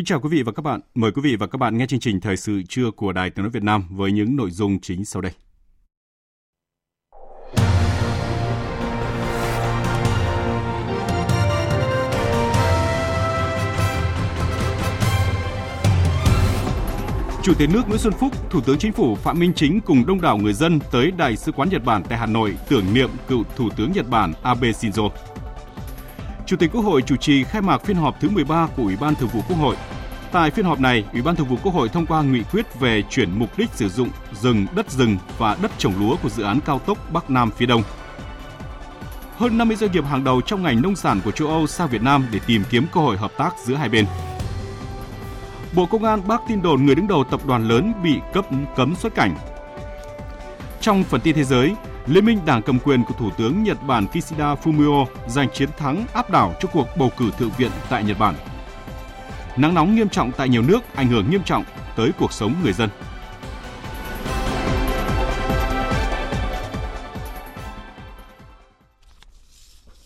Kính chào quý vị và các bạn. Mời quý vị và các bạn nghe chương trình Thời sự trưa của Đài Tiếng nói Việt Nam với những nội dung chính sau đây. Chủ tịch nước Nguyễn Xuân Phúc, Thủ tướng Chính phủ Phạm Minh Chính cùng đông đảo người dân tới Đại sứ quán Nhật Bản tại Hà Nội tưởng niệm cựu Thủ tướng Nhật Bản Abe Shinzo. Chủ tịch Quốc hội chủ trì khai mạc phiên họp thứ 13 của Ủy ban Thường vụ Quốc hội. Tại phiên họp này, Ủy ban Thường vụ Quốc hội thông qua nghị quyết về chuyển mục đích sử dụng rừng, đất rừng và đất trồng lúa của dự án cao tốc Bắc Nam phía Đông. Hơn 50 doanh nghiệp hàng đầu trong ngành nông sản của châu Âu sang Việt Nam để tìm kiếm cơ hội hợp tác giữa hai bên. Bộ Công an bác tin đồn người đứng đầu tập đoàn lớn bị cấp cấm xuất cảnh. Trong phần tin thế giới, Liên minh đảng cầm quyền của Thủ tướng Nhật Bản Kishida Fumio giành chiến thắng áp đảo cho cuộc bầu cử thượng viện tại Nhật Bản. Nắng nóng nghiêm trọng tại nhiều nước ảnh hưởng nghiêm trọng tới cuộc sống người dân.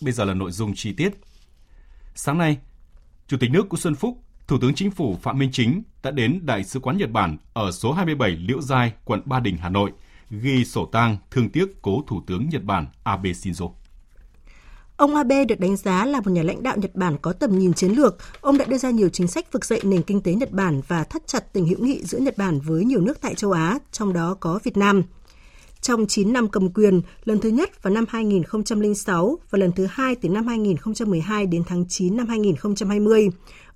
Bây giờ là nội dung chi tiết. Sáng nay, Chủ tịch nước Nguyễn Xuân Phúc, Thủ tướng Chính phủ Phạm Minh Chính đã đến Đại sứ quán Nhật Bản ở số 27 Liễu Giai, quận Ba Đình, Hà Nội – ghi sổ tang thương tiếc cố Thủ tướng Nhật Bản Abe Shinzo. Ông Abe được đánh giá là một nhà lãnh đạo Nhật Bản có tầm nhìn chiến lược. Ông đã đưa ra nhiều chính sách vực dậy nền kinh tế Nhật Bản và thắt chặt tình hữu nghị giữa Nhật Bản với nhiều nước tại châu Á, trong đó có Việt Nam. Trong 9 năm cầm quyền, lần thứ nhất vào năm 2006 và lần thứ hai từ năm 2012 đến tháng 9 năm 2020,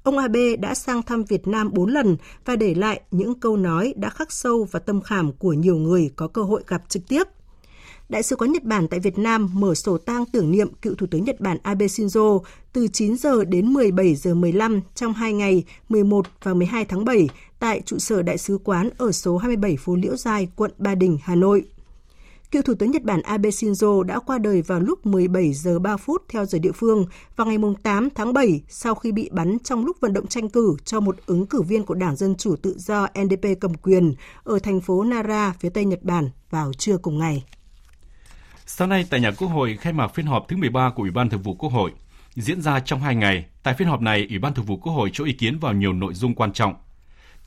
ông Abe đã sang thăm Việt Nam 4 lần và để lại những câu nói đã khắc sâu vào tâm khảm của nhiều người có cơ hội gặp trực tiếp. Đại sứ quán Nhật Bản tại Việt Nam mở sổ tang tưởng niệm cựu Thủ tướng Nhật Bản Abe Shinzo từ 9 giờ đến 17 giờ 15 trong 2 ngày 11 và 12 tháng 7 tại trụ sở đại sứ quán ở số 27 phố Liễu Giai, quận Ba Đình, Hà Nội. Cựu Thủ tướng Nhật Bản Abe Shinzo đã qua đời vào lúc 17 giờ 3 phút theo giờ địa phương vào ngày 8 tháng 7 sau khi bị bắn trong lúc vận động tranh cử cho một ứng cử viên của Đảng Dân Chủ Tự do NDP cầm quyền ở thành phố Nara, phía tây Nhật Bản vào trưa cùng ngày. Sáng nay tại nhà Quốc hội khai mạc phiên họp thứ 13 của Ủy ban Thường vụ Quốc hội. Diễn ra trong hai ngày, tại phiên họp này, Ủy ban Thường vụ Quốc hội cho ý kiến vào nhiều nội dung quan trọng –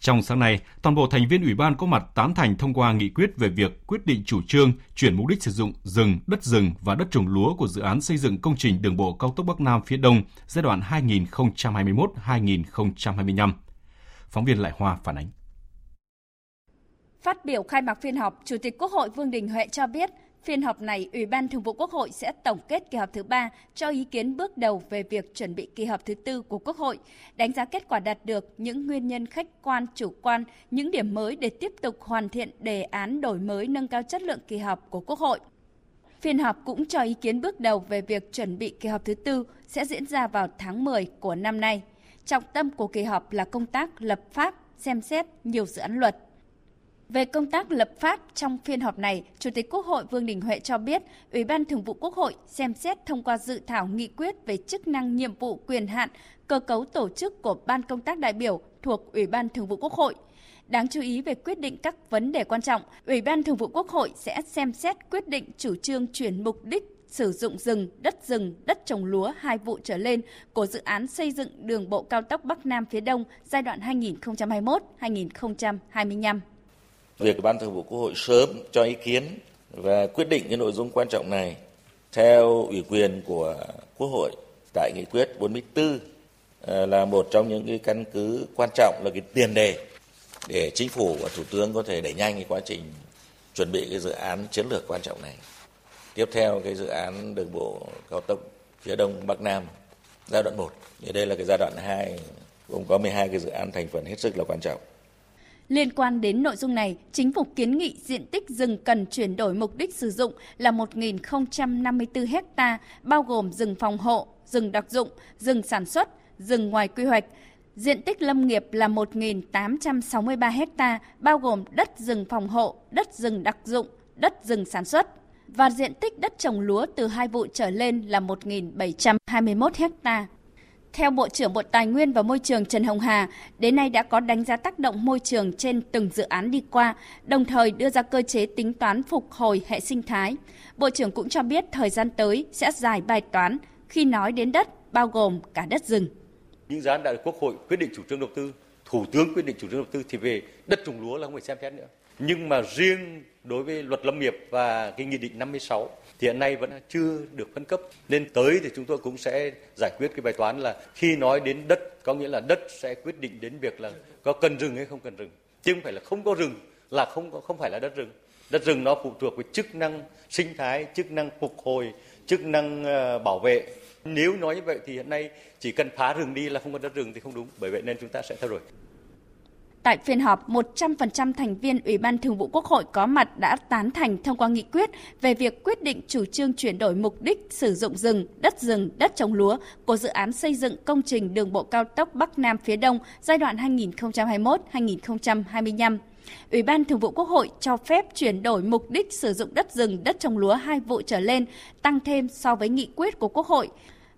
trong sáng nay, toàn bộ thành viên ủy ban có mặt tán thành thông qua nghị quyết về việc quyết định chủ trương chuyển mục đích sử dụng rừng, đất rừng và đất trồng lúa của dự án xây dựng công trình đường bộ cao tốc Bắc Nam phía Đông giai đoạn 2021-2025. Phóng viên Lại Hoa phản ánh. Phát biểu khai mạc phiên họp, Chủ tịch Quốc hội Vương Đình Huệ cho biết Phiên họp này, Ủy ban Thường vụ Quốc hội sẽ tổng kết kỳ họp thứ ba cho ý kiến bước đầu về việc chuẩn bị kỳ họp thứ tư của Quốc hội, đánh giá kết quả đạt được, những nguyên nhân khách quan, chủ quan, những điểm mới để tiếp tục hoàn thiện đề án đổi mới nâng cao chất lượng kỳ họp của Quốc hội. Phiên họp cũng cho ý kiến bước đầu về việc chuẩn bị kỳ họp thứ tư sẽ diễn ra vào tháng 10 của năm nay. Trọng tâm của kỳ họp là công tác lập pháp, xem xét nhiều dự án luật, về công tác lập pháp trong phiên họp này, Chủ tịch Quốc hội Vương Đình Huệ cho biết, Ủy ban Thường vụ Quốc hội xem xét thông qua dự thảo nghị quyết về chức năng nhiệm vụ quyền hạn, cơ cấu tổ chức của Ban công tác đại biểu thuộc Ủy ban Thường vụ Quốc hội. Đáng chú ý về quyết định các vấn đề quan trọng, Ủy ban Thường vụ Quốc hội sẽ xem xét quyết định chủ trương chuyển mục đích sử dụng rừng, đất rừng, đất trồng lúa hai vụ trở lên của dự án xây dựng đường bộ cao tốc Bắc Nam phía Đông giai đoạn 2021-2025 việc Ban Thường vụ Quốc hội sớm cho ý kiến và quyết định cái nội dung quan trọng này theo ủy quyền của Quốc hội tại nghị quyết 44 ờ, là một trong những cái căn cứ quan trọng, là cái tiền đề để chính phủ và thủ tướng có thể đẩy nhanh cái quá trình chuẩn bị cái dự án chiến lược quan trọng này. Tiếp theo, cái dự án đường bộ cao tốc phía đông bắc nam, giai đoạn 1. Thì đây là cái giai đoạn 2 gồm có 12 cái dự án thành phần hết sức là quan trọng. Liên quan đến nội dung này, chính phủ kiến nghị diện tích rừng cần chuyển đổi mục đích sử dụng là 1.054 hecta, bao gồm rừng phòng hộ, rừng đặc dụng, rừng sản xuất, rừng ngoài quy hoạch. Diện tích lâm nghiệp là 1.863 hecta, bao gồm đất rừng phòng hộ, đất rừng đặc dụng, đất rừng sản xuất. Và diện tích đất trồng lúa từ hai vụ trở lên là 1.721 hecta. Theo Bộ trưởng Bộ Tài nguyên và Môi trường Trần Hồng Hà, đến nay đã có đánh giá tác động môi trường trên từng dự án đi qua, đồng thời đưa ra cơ chế tính toán phục hồi hệ sinh thái. Bộ trưởng cũng cho biết thời gian tới sẽ giải bài toán khi nói đến đất, bao gồm cả đất rừng. Những dự án đại Quốc hội quyết định chủ trương đầu tư, Thủ tướng quyết định chủ trương đầu tư thì về đất trồng lúa là không phải xem xét nữa. Nhưng mà riêng đối với luật lâm nghiệp và cái nghị định 56 thì hiện nay vẫn chưa được phân cấp. Nên tới thì chúng tôi cũng sẽ giải quyết cái bài toán là khi nói đến đất, có nghĩa là đất sẽ quyết định đến việc là có cần rừng hay không cần rừng. Chứ không phải là không có rừng, là không có, không phải là đất rừng. Đất rừng nó phụ thuộc vào chức năng sinh thái, chức năng phục hồi, chức năng ờ, bảo vệ. Nếu nói như vậy thì hiện nay chỉ cần phá rừng đi là không có đất rừng thì không đúng. Bởi vậy nên chúng ta sẽ thay đổi. Tại phiên họp, 100% thành viên Ủy ban Thường vụ Quốc hội có mặt đã tán thành thông qua nghị quyết về việc quyết định chủ trương chuyển đổi mục đích sử dụng rừng, đất rừng, đất trồng lúa của dự án xây dựng công trình đường bộ cao tốc Bắc Nam phía Đông giai đoạn 2021-2025. Ủy ban Thường vụ Quốc hội cho phép chuyển đổi mục đích sử dụng đất rừng, đất trồng lúa hai vụ trở lên, tăng thêm so với nghị quyết của Quốc hội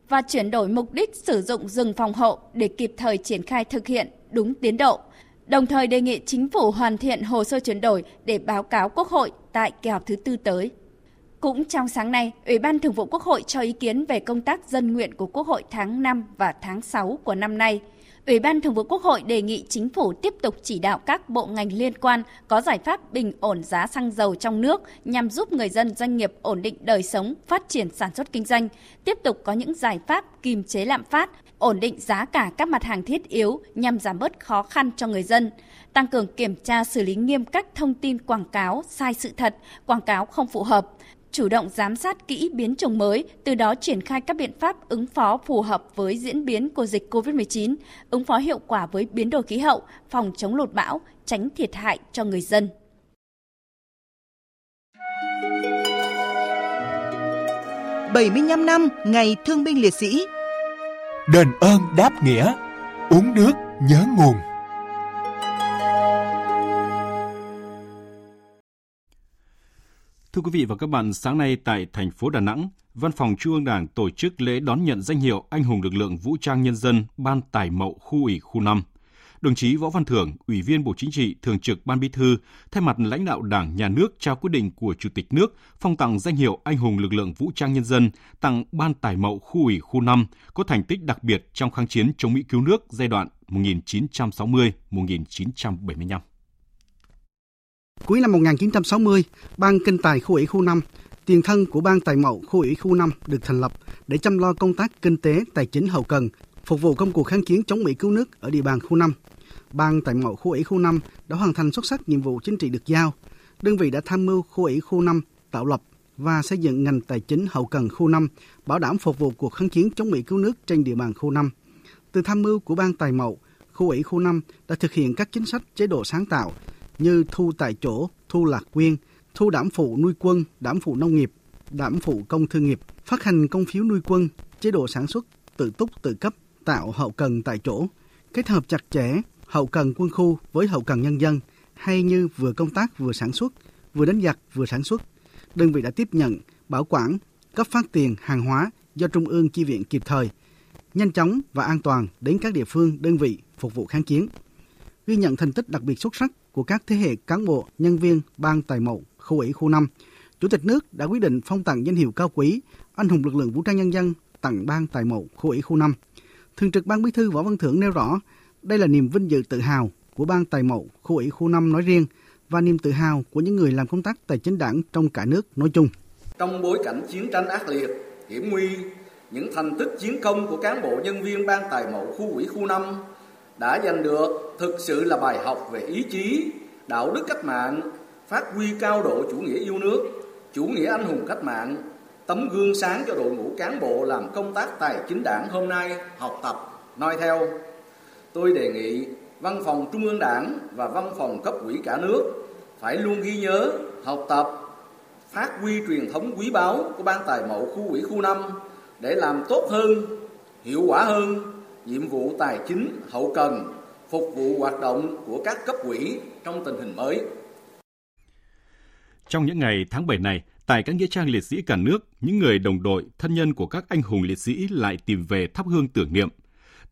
và chuyển đổi mục đích sử dụng rừng phòng hộ để kịp thời triển khai thực hiện đúng tiến độ đồng thời đề nghị chính phủ hoàn thiện hồ sơ chuyển đổi để báo cáo Quốc hội tại kỳ họp thứ tư tới. Cũng trong sáng nay, Ủy ban Thường vụ Quốc hội cho ý kiến về công tác dân nguyện của Quốc hội tháng 5 và tháng 6 của năm nay. Ủy ban Thường vụ Quốc hội đề nghị chính phủ tiếp tục chỉ đạo các bộ ngành liên quan có giải pháp bình ổn giá xăng dầu trong nước nhằm giúp người dân doanh nghiệp ổn định đời sống, phát triển sản xuất kinh doanh, tiếp tục có những giải pháp kiềm chế lạm phát, ổn định giá cả các mặt hàng thiết yếu nhằm giảm bớt khó khăn cho người dân, tăng cường kiểm tra xử lý nghiêm các thông tin quảng cáo sai sự thật, quảng cáo không phù hợp, chủ động giám sát kỹ biến chủng mới, từ đó triển khai các biện pháp ứng phó phù hợp với diễn biến của dịch COVID-19, ứng phó hiệu quả với biến đổi khí hậu, phòng chống lụt bão, tránh thiệt hại cho người dân. bảy mươi 75 năm Ngày Thương binh Liệt sĩ Đền ơn đáp nghĩa Uống nước nhớ nguồn Thưa quý vị và các bạn, sáng nay tại thành phố Đà Nẵng, Văn phòng Trung ương Đảng tổ chức lễ đón nhận danh hiệu Anh hùng lực lượng vũ trang nhân dân Ban Tài Mậu khu ủy khu 5. Đồng chí Võ Văn Thưởng, Ủy viên Bộ Chính trị, Thường trực Ban Bí thư, thay mặt lãnh đạo Đảng, Nhà nước trao quyết định của Chủ tịch nước phong tặng danh hiệu Anh hùng lực lượng vũ trang nhân dân tặng Ban Tài Mậu khu ủy khu 5 có thành tích đặc biệt trong kháng chiến chống Mỹ cứu nước giai đoạn 1960-1975. Cuối năm 1960, Ban Kinh tài khu ủy khu 5, tiền thân của Ban Tài Mậu khu ủy khu 5 được thành lập để chăm lo công tác kinh tế, tài chính hậu cần, phục vụ công cuộc kháng chiến chống Mỹ cứu nước ở địa bàn khu 5. Ban Tài Mậu khu ủy khu 5 đã hoàn thành xuất sắc nhiệm vụ chính trị được giao. Đơn vị đã tham mưu khu ủy khu 5 tạo lập và xây dựng ngành tài chính hậu cần khu 5, bảo đảm phục vụ cuộc kháng chiến chống Mỹ cứu nước trên địa bàn khu 5. Từ tham mưu của Ban Tài Mậu, khu ủy khu 5 đã thực hiện các chính sách chế độ sáng tạo, như thu tại chỗ, thu lạc quyên, thu đảm phụ nuôi quân, đảm phụ nông nghiệp, đảm phụ công thương nghiệp, phát hành công phiếu nuôi quân, chế độ sản xuất tự túc tự cấp, tạo hậu cần tại chỗ, kết hợp chặt chẽ hậu cần quân khu với hậu cần nhân dân, hay như vừa công tác vừa sản xuất, vừa đánh giặc vừa sản xuất. Đơn vị đã tiếp nhận, bảo quản, cấp phát tiền hàng hóa do Trung ương chi viện kịp thời, nhanh chóng và an toàn đến các địa phương, đơn vị phục vụ kháng chiến. Ghi nhận thành tích đặc biệt xuất sắc của các thế hệ cán bộ, nhân viên ban tài mậu khu ủy khu 5, Chủ tịch nước đã quyết định phong tặng danh hiệu cao quý anh hùng lực lượng vũ trang nhân dân tặng ban tài mậu khu ủy khu 5. Thường trực ban bí thư Võ Văn Thưởng nêu rõ, đây là niềm vinh dự tự hào của ban tài mậu khu ủy khu 5 nói riêng và niềm tự hào của những người làm công tác tài chính đảng trong cả nước nói chung. Trong bối cảnh chiến tranh ác liệt, hiểm nguy, những thành tích chiến công của cán bộ nhân viên ban tài mậu khu ủy khu 5 đã giành được thực sự là bài học về ý chí, đạo đức cách mạng, phát huy cao độ chủ nghĩa yêu nước, chủ nghĩa anh hùng cách mạng, tấm gương sáng cho đội ngũ cán bộ làm công tác tài chính đảng hôm nay học tập, noi theo. Tôi đề nghị Văn phòng Trung ương Đảng và Văn phòng cấp ủy cả nước phải luôn ghi nhớ, học tập, phát huy truyền thống quý báu của Ban Tài mậu khu ủy khu 5 để làm tốt hơn, hiệu quả hơn nhiệm vụ tài chính hậu cần phục vụ hoạt động của các cấp ủy trong tình hình mới. Trong những ngày tháng 7 này, tại các nghĩa trang liệt sĩ cả nước, những người đồng đội, thân nhân của các anh hùng liệt sĩ lại tìm về thắp hương tưởng niệm.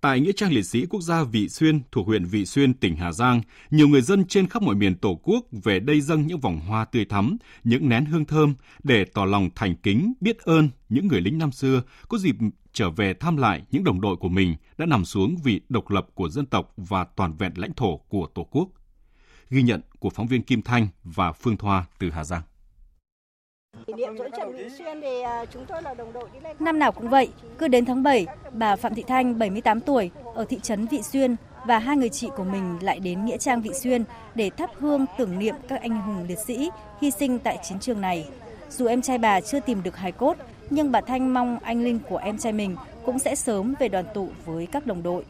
Tại Nghĩa trang liệt sĩ quốc gia Vị Xuyên thuộc huyện Vị Xuyên, tỉnh Hà Giang, nhiều người dân trên khắp mọi miền Tổ quốc về đây dâng những vòng hoa tươi thắm, những nén hương thơm để tỏ lòng thành kính, biết ơn những người lính năm xưa có dịp trở về thăm lại những đồng đội của mình đã nằm xuống vì độc lập của dân tộc và toàn vẹn lãnh thổ của Tổ quốc. Ghi nhận của phóng viên Kim Thanh và Phương Thoa từ Hà Giang. Năm nào cũng vậy, cứ đến tháng 7, bà Phạm Thị Thanh, 78 tuổi, ở thị trấn Vị Xuyên và hai người chị của mình lại đến Nghĩa trang Vị Xuyên để thắp hương tưởng niệm các anh hùng liệt sĩ hy sinh tại chiến trường này. Dù em trai bà chưa tìm được hài cốt, nhưng bà Thanh mong anh linh của em trai mình cũng sẽ sớm về đoàn tụ với các đồng đội.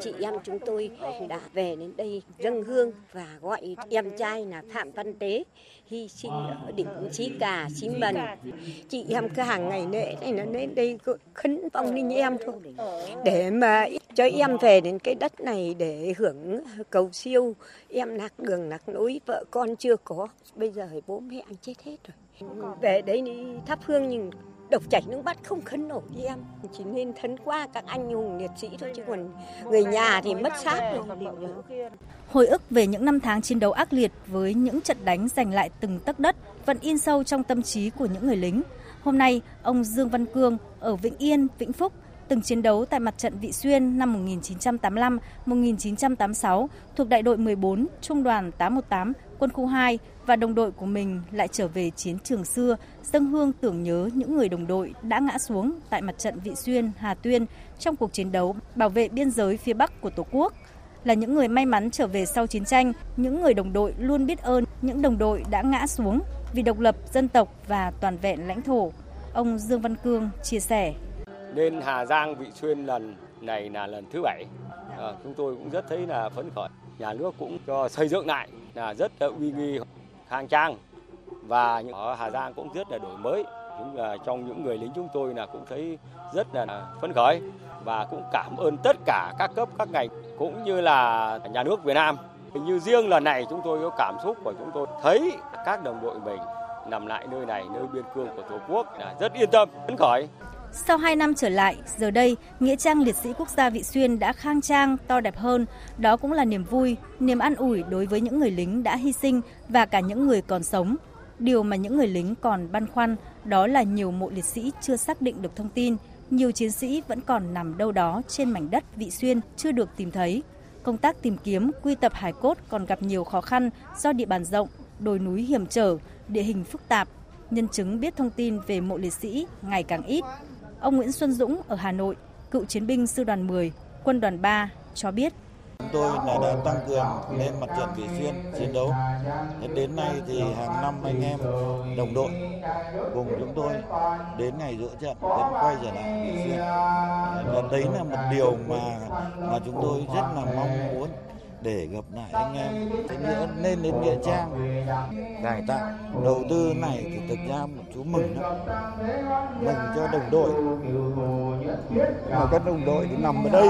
Chị em chúng tôi đã về đến đây dâng hương và gọi em trai là Phạm Văn Tế hy sinh ở đỉnh Chí Cà, Chí Mần. Chị em cứ hàng ngày lễ này nó đến đây khấn vong linh em thôi. Để mà cho em về đến cái đất này để hưởng cầu siêu. Em lạc đường lạc núi, vợ con chưa có. Bây giờ bố mẹ anh chết hết rồi. Về đây đi thắp hương nhưng độc chảy nước mắt không khấn nổi đi em. Chỉ nên thấn qua các anh hùng liệt sĩ thôi chứ còn người nhà thì mất xác rồi hồi ức về những năm tháng chiến đấu ác liệt với những trận đánh giành lại từng tấc đất vẫn in sâu trong tâm trí của những người lính. Hôm nay ông Dương Văn Cương ở Vĩnh Yên Vĩnh Phúc từng chiến đấu tại mặt trận Vị Xuyên năm 1985-1986 thuộc đại đội 14, Trung đoàn 818, quân khu 2 và đồng đội của mình lại trở về chiến trường xưa, dâng hương tưởng nhớ những người đồng đội đã ngã xuống tại mặt trận Vị Xuyên, Hà Tuyên trong cuộc chiến đấu bảo vệ biên giới phía Bắc của Tổ quốc. Là những người may mắn trở về sau chiến tranh, những người đồng đội luôn biết ơn những đồng đội đã ngã xuống vì độc lập dân tộc và toàn vẹn lãnh thổ. Ông Dương Văn Cương chia sẻ. Nên Hà Giang Vị Xuyên lần này là lần thứ bảy. À, chúng tôi cũng rất thấy là phấn khởi. Nhà nước cũng cho xây dựng lại là rất uy nghi, khang trang. Và ở Hà Giang cũng rất là đổi mới. Chúng là trong những người lính chúng tôi là cũng thấy rất là phấn khởi và cũng cảm ơn tất cả các cấp, các ngành cũng như là nhà nước Việt Nam. Như riêng lần này chúng tôi có cảm xúc của chúng tôi thấy các đồng đội mình nằm lại nơi này, nơi biên cương của tổ quốc là rất yên tâm, phấn khởi sau 2 năm trở lại, giờ đây, Nghĩa trang Liệt sĩ Quốc gia Vị Xuyên đã khang trang, to đẹp hơn. Đó cũng là niềm vui, niềm an ủi đối với những người lính đã hy sinh và cả những người còn sống. Điều mà những người lính còn băn khoăn đó là nhiều mộ liệt sĩ chưa xác định được thông tin, nhiều chiến sĩ vẫn còn nằm đâu đó trên mảnh đất Vị Xuyên chưa được tìm thấy. Công tác tìm kiếm, quy tập hải cốt còn gặp nhiều khó khăn do địa bàn rộng, đồi núi hiểm trở, địa hình phức tạp. Nhân chứng biết thông tin về mộ liệt sĩ ngày càng ít, Ông Nguyễn Xuân Dũng ở Hà Nội, cựu chiến binh sư đoàn 10, quân đoàn 3 cho biết Chúng tôi là đã tăng cường lên mặt trận Vị Xuyên chiến đấu. Đến nay thì hàng năm anh em đồng đội cùng chúng tôi đến ngày giữa trận vẫn quay trở lại Vị Xuyên. Và đấy là một điều mà mà chúng tôi rất là mong muốn để gặp lại anh em. Nghĩa nên đến nghĩa trang. Cải tạo, đầu tư này thì thực ra một chú mừng lắm. Mừng cho đồng đội. Mà các đồng đội thì nằm ở đây.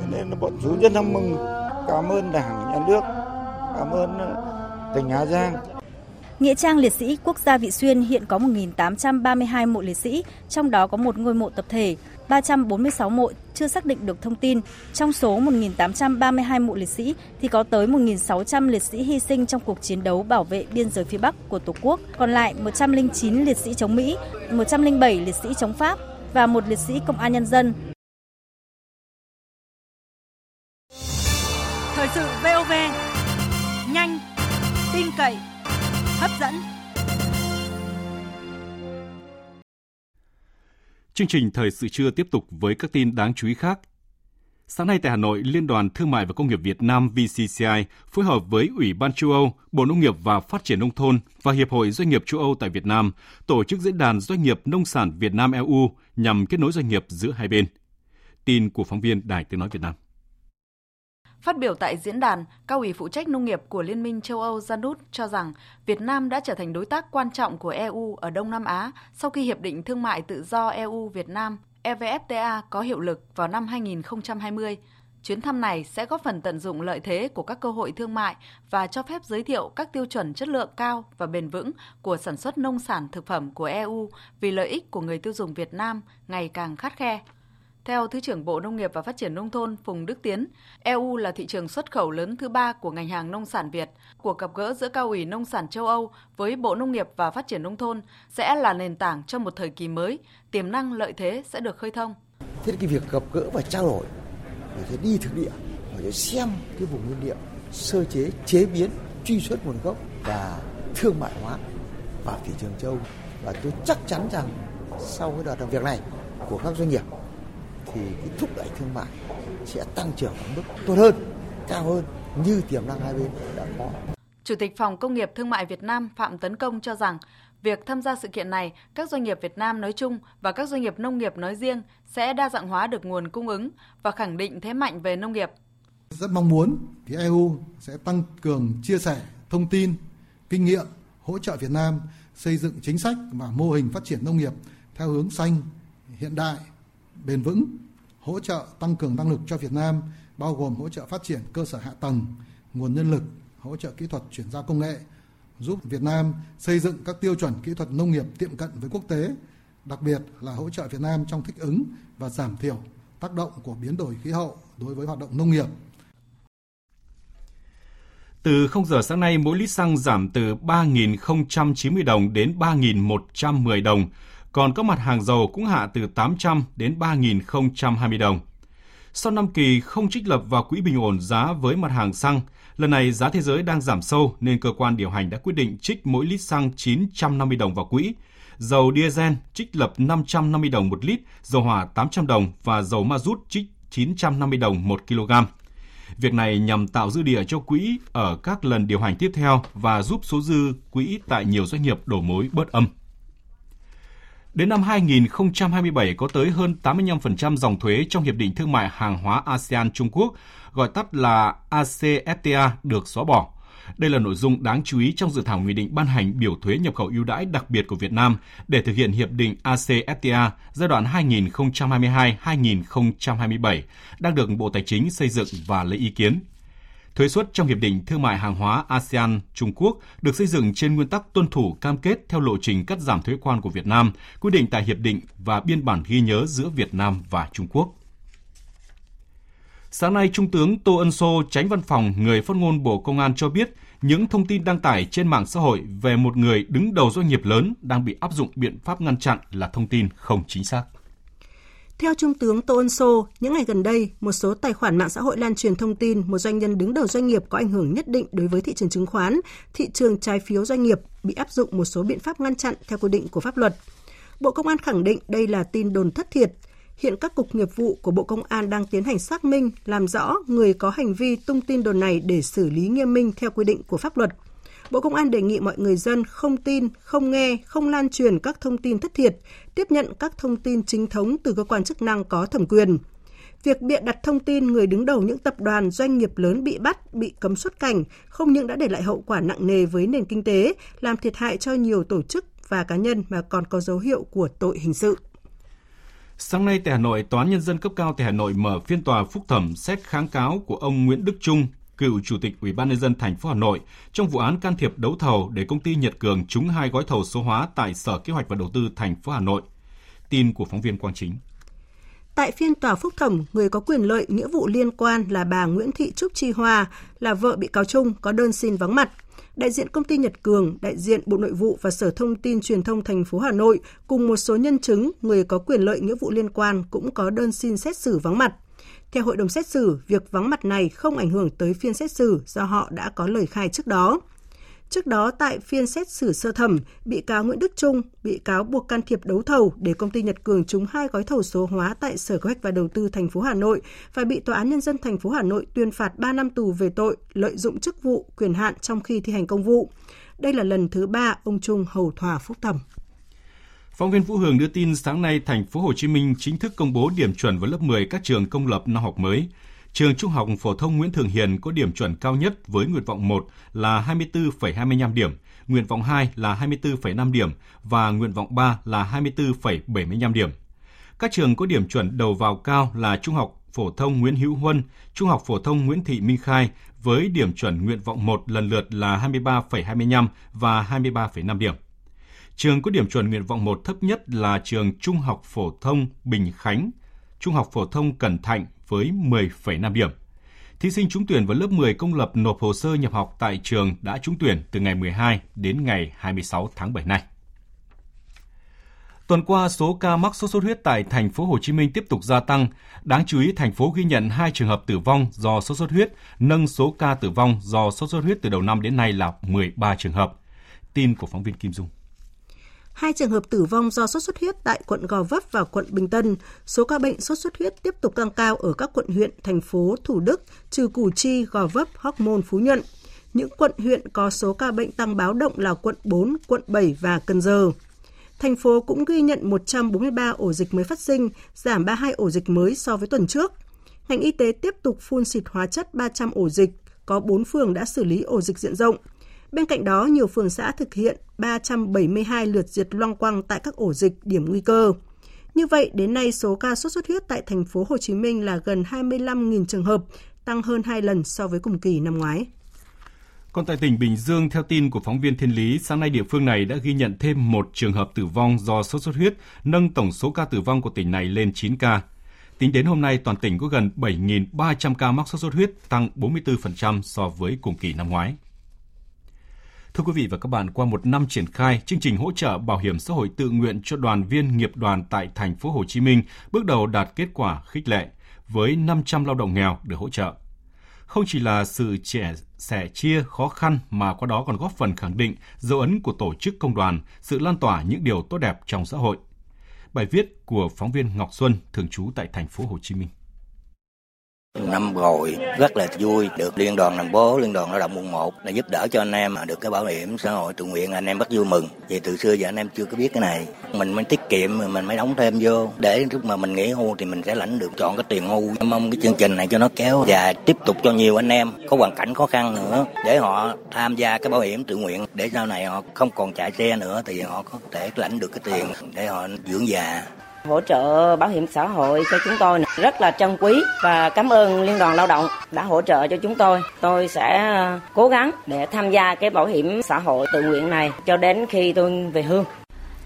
Cho nên là bọn chú rất là mừng. Cảm ơn đảng, nhà nước. Cảm ơn ờ, tỉnh Hà Giang. Nghĩa trang liệt sĩ quốc gia Vị Xuyên hiện có 1.832 mộ liệt sĩ, trong đó có một ngôi mộ tập thể, 346 mộ chưa xác định được thông tin. Trong số 1.832 mộ liệt sĩ thì có tới 1.600 liệt sĩ hy sinh trong cuộc chiến đấu bảo vệ biên giới phía Bắc của Tổ quốc, còn lại 109 liệt sĩ chống Mỹ, 107 liệt sĩ chống Pháp và một liệt sĩ công an nhân dân. Thời sự VOV, nhanh, tin cậy, hấp dẫn. Chương trình thời sự trưa tiếp tục với các tin đáng chú ý khác. Sáng nay tại Hà Nội, Liên đoàn Thương mại và Công nghiệp Việt Nam VCCI phối hợp với Ủy ban châu Âu, Bộ Nông nghiệp và Phát triển Nông thôn và Hiệp hội Doanh nghiệp châu Âu tại Việt Nam tổ chức diễn đàn Doanh nghiệp Nông sản Việt Nam EU nhằm kết nối doanh nghiệp giữa hai bên. Tin của phóng viên Đài Tiếng Nói Việt Nam. Phát biểu tại diễn đàn, cao ủy phụ trách nông nghiệp của Liên minh châu Âu Janut cho rằng Việt Nam đã trở thành đối tác quan trọng của EU ở Đông Nam Á sau khi Hiệp định Thương mại Tự do EU-Việt Nam EVFTA có hiệu lực vào năm 2020. Chuyến thăm này sẽ góp phần tận dụng lợi thế của các cơ hội thương mại và cho phép giới thiệu các tiêu chuẩn chất lượng cao và bền vững của sản xuất nông sản thực phẩm của EU vì lợi ích của người tiêu dùng Việt Nam ngày càng khắt khe. Theo Thứ trưởng Bộ Nông nghiệp và Phát triển Nông thôn Phùng Đức Tiến, EU là thị trường xuất khẩu lớn thứ ba của ngành hàng nông sản Việt. Cuộc gặp gỡ giữa cao ủy nông sản châu Âu với Bộ Nông nghiệp và Phát triển Nông thôn sẽ là nền tảng cho một thời kỳ mới, tiềm năng lợi thế sẽ được khơi thông. Thế cái việc gặp gỡ và trao đổi, phải đi thực địa, phải xem cái vùng nguyên liệu, sơ chế, chế biến, truy xuất nguồn gốc và thương mại hóa vào thị trường châu. Âu Và tôi chắc chắn rằng sau cái đợt làm việc này của các doanh nghiệp thì cái thúc đẩy thương mại sẽ tăng trưởng ở mức tốt hơn, cao hơn như tiềm năng hai bên đã có. Chủ tịch Phòng Công nghiệp Thương mại Việt Nam Phạm Tấn Công cho rằng việc tham gia sự kiện này, các doanh nghiệp Việt Nam nói chung và các doanh nghiệp nông nghiệp nói riêng sẽ đa dạng hóa được nguồn cung ứng và khẳng định thế mạnh về nông nghiệp. Rất mong muốn phía EU sẽ tăng cường chia sẻ thông tin, kinh nghiệm, hỗ trợ Việt Nam xây dựng chính sách và mô hình phát triển nông nghiệp theo hướng xanh, hiện đại, bền vững, hỗ trợ tăng cường năng lực cho Việt Nam bao gồm hỗ trợ phát triển cơ sở hạ tầng, nguồn nhân lực, hỗ trợ kỹ thuật chuyển giao công nghệ, giúp Việt Nam xây dựng các tiêu chuẩn kỹ thuật nông nghiệp tiệm cận với quốc tế, đặc biệt là hỗ trợ Việt Nam trong thích ứng và giảm thiểu tác động của biến đổi khí hậu đối với hoạt động nông nghiệp. Từ 0 giờ sáng nay, mỗi lít xăng giảm từ 3.090 đồng đến 3.110 đồng, còn các mặt hàng dầu cũng hạ từ 800 đến 3.020 đồng. Sau năm kỳ không trích lập vào quỹ bình ổn giá với mặt hàng xăng, lần này giá thế giới đang giảm sâu nên cơ quan điều hành đã quyết định trích mỗi lít xăng 950 đồng vào quỹ. Dầu diesel trích lập 550 đồng một lít, dầu hỏa 800 đồng và dầu ma rút trích 950 đồng một kg. Việc này nhằm tạo dư địa cho quỹ ở các lần điều hành tiếp theo và giúp số dư quỹ tại nhiều doanh nghiệp đổ mối bớt âm. Đến năm 2027 có tới hơn 85% dòng thuế trong Hiệp định Thương mại Hàng hóa ASEAN Trung Quốc, gọi tắt là ACFTA, được xóa bỏ. Đây là nội dung đáng chú ý trong dự thảo nghị định ban hành biểu thuế nhập khẩu ưu đãi đặc biệt của Việt Nam để thực hiện hiệp định ACFTA giai đoạn 2022-2027 đang được Bộ Tài chính xây dựng và lấy ý kiến. Thuế suất trong Hiệp định Thương mại Hàng hóa ASEAN Trung Quốc được xây dựng trên nguyên tắc tuân thủ cam kết theo lộ trình cắt giảm thuế quan của Việt Nam, quy định tại Hiệp định và biên bản ghi nhớ giữa Việt Nam và Trung Quốc. Sáng nay, Trung tướng Tô Ân Sô, tránh văn phòng người phát ngôn Bộ Công an cho biết những thông tin đăng tải trên mạng xã hội về một người đứng đầu doanh nghiệp lớn đang bị áp dụng biện pháp ngăn chặn là thông tin không chính xác. Theo Trung tướng Tô Ân Sô, những ngày gần đây, một số tài khoản mạng xã hội lan truyền thông tin một doanh nhân đứng đầu doanh nghiệp có ảnh hưởng nhất định đối với thị trường chứng khoán, thị trường trái phiếu doanh nghiệp bị áp dụng một số biện pháp ngăn chặn theo quy định của pháp luật. Bộ Công an khẳng định đây là tin đồn thất thiệt. Hiện các cục nghiệp vụ của Bộ Công an đang tiến hành xác minh, làm rõ người có hành vi tung tin đồn này để xử lý nghiêm minh theo quy định của pháp luật – Bộ Công an đề nghị mọi người dân không tin, không nghe, không lan truyền các thông tin thất thiệt, tiếp nhận các thông tin chính thống từ cơ quan chức năng có thẩm quyền. Việc bịa đặt thông tin người đứng đầu những tập đoàn doanh nghiệp lớn bị bắt, bị cấm xuất cảnh không những đã để lại hậu quả nặng nề với nền kinh tế, làm thiệt hại cho nhiều tổ chức và cá nhân mà còn có dấu hiệu của tội hình sự. Sáng nay tại Hà Nội, Tòa án Nhân dân cấp cao tại Hà Nội mở phiên tòa phúc thẩm xét kháng cáo của ông Nguyễn Đức Trung, cựu chủ tịch Ủy ban nhân dân thành phố Hà Nội trong vụ án can thiệp đấu thầu để công ty Nhật Cường trúng hai gói thầu số hóa tại Sở Kế hoạch và Đầu tư thành phố Hà Nội. Tin của phóng viên Quang Chính. Tại phiên tòa phúc thẩm, người có quyền lợi nghĩa vụ liên quan là bà Nguyễn Thị Trúc Chi Hoa, là vợ bị cáo Trung có đơn xin vắng mặt. Đại diện công ty Nhật Cường, đại diện Bộ Nội vụ và Sở Thông tin Truyền thông thành phố Hà Nội cùng một số nhân chứng, người có quyền lợi nghĩa vụ liên quan cũng có đơn xin xét xử vắng mặt. Theo hội đồng xét xử, việc vắng mặt này không ảnh hưởng tới phiên xét xử do họ đã có lời khai trước đó. Trước đó tại phiên xét xử sơ thẩm, bị cáo Nguyễn Đức Trung bị cáo buộc can thiệp đấu thầu để công ty Nhật Cường trúng hai gói thầu số hóa tại Sở Kế hoạch và Đầu tư thành phố Hà Nội và bị Tòa án nhân dân thành phố Hà Nội tuyên phạt 3 năm tù về tội lợi dụng chức vụ, quyền hạn trong khi thi hành công vụ. Đây là lần thứ ba ông Trung hầu tòa phúc thẩm. Phóng viên Vũ Hường đưa tin sáng nay thành phố Hồ Chí Minh chính thức công bố điểm chuẩn vào lớp 10 các trường công lập năm học mới. Trường Trung học phổ thông Nguyễn Thường Hiền có điểm chuẩn cao nhất với nguyện vọng 1 là 24,25 điểm, nguyện vọng 2 là 24,5 điểm và nguyện vọng 3 là 24,75 điểm. Các trường có điểm chuẩn đầu vào cao là Trung học phổ thông Nguyễn Hữu Huân, Trung học phổ thông Nguyễn Thị Minh Khai với điểm chuẩn nguyện vọng 1 lần lượt là 23,25 và 23,5 điểm. Trường có điểm chuẩn nguyện vọng 1 thấp nhất là trường Trung học phổ thông Bình Khánh, Trung học phổ thông Cần Thạnh với 10,5 điểm. Thí sinh trúng tuyển vào lớp 10 công lập nộp hồ sơ nhập học tại trường đã trúng tuyển từ ngày 12 đến ngày 26 tháng 7 này. Tuần qua, số ca mắc sốt xuất huyết tại thành phố Hồ Chí Minh tiếp tục gia tăng. Đáng chú ý, thành phố ghi nhận 2 trường hợp tử vong do sốt xuất huyết, nâng số ca tử vong do sốt xuất huyết từ đầu năm đến nay là 13 trường hợp. Tin của phóng viên Kim Dung. Hai trường hợp tử vong do sốt xuất huyết tại quận Gò Vấp và quận Bình Tân. Số ca bệnh sốt xuất huyết tiếp tục tăng cao ở các quận huyện, thành phố Thủ Đức, trừ Củ Chi, Gò Vấp, Hóc Môn, Phú Nhuận. Những quận huyện có số ca bệnh tăng báo động là quận 4, quận 7 và Cần Giờ. Thành phố cũng ghi nhận 143 ổ dịch mới phát sinh, giảm 32 ổ dịch mới so với tuần trước. Ngành y tế tiếp tục phun xịt hóa chất 300 ổ dịch, có 4 phường đã xử lý ổ dịch diện rộng. Bên cạnh đó, nhiều phường xã thực hiện 372 lượt diệt loang quang tại các ổ dịch điểm nguy cơ. Như vậy, đến nay số ca sốt xuất huyết tại thành phố Hồ Chí Minh là gần 25.000 trường hợp, tăng hơn 2 lần so với cùng kỳ năm ngoái. Còn tại tỉnh Bình Dương, theo tin của phóng viên Thiên Lý, sáng nay địa phương này đã ghi nhận thêm một trường hợp tử vong do sốt xuất huyết, nâng tổng số ca tử vong của tỉnh này lên 9 ca. Tính đến hôm nay, toàn tỉnh có gần 7.300 ca mắc sốt xuất huyết, tăng 44% so với cùng kỳ năm ngoái. Thưa quý vị và các bạn, qua một năm triển khai, chương trình hỗ trợ bảo hiểm xã hội tự nguyện cho đoàn viên nghiệp đoàn tại thành phố Hồ Chí Minh bước đầu đạt kết quả khích lệ với 500 lao động nghèo được hỗ trợ. Không chỉ là sự trẻ sẻ chia khó khăn mà qua đó còn góp phần khẳng định dấu ấn của tổ chức công đoàn, sự lan tỏa những điều tốt đẹp trong xã hội. Bài viết của phóng viên Ngọc Xuân thường trú tại thành phố Hồ Chí Minh. Năm rồi rất là vui được liên đoàn thành phố, liên đoàn lao động quận 1 là giúp đỡ cho anh em được cái bảo hiểm xã hội tự nguyện anh em rất vui mừng. Vì từ xưa giờ anh em chưa có biết cái này. Mình mới tiết kiệm mình mới đóng thêm vô để lúc mà mình nghỉ hưu thì mình sẽ lãnh được chọn cái tiền hưu. Em mong cái chương trình này cho nó kéo và tiếp tục cho nhiều anh em có hoàn cảnh khó khăn nữa để họ tham gia cái bảo hiểm tự nguyện để sau này họ không còn chạy xe nữa thì họ có thể lãnh được cái tiền để họ dưỡng già hỗ trợ bảo hiểm xã hội cho chúng tôi rất là trân quý và cảm ơn Liên đoàn Lao động đã hỗ trợ cho chúng tôi. Tôi sẽ cố gắng để tham gia cái bảo hiểm xã hội tự nguyện này cho đến khi tôi về hương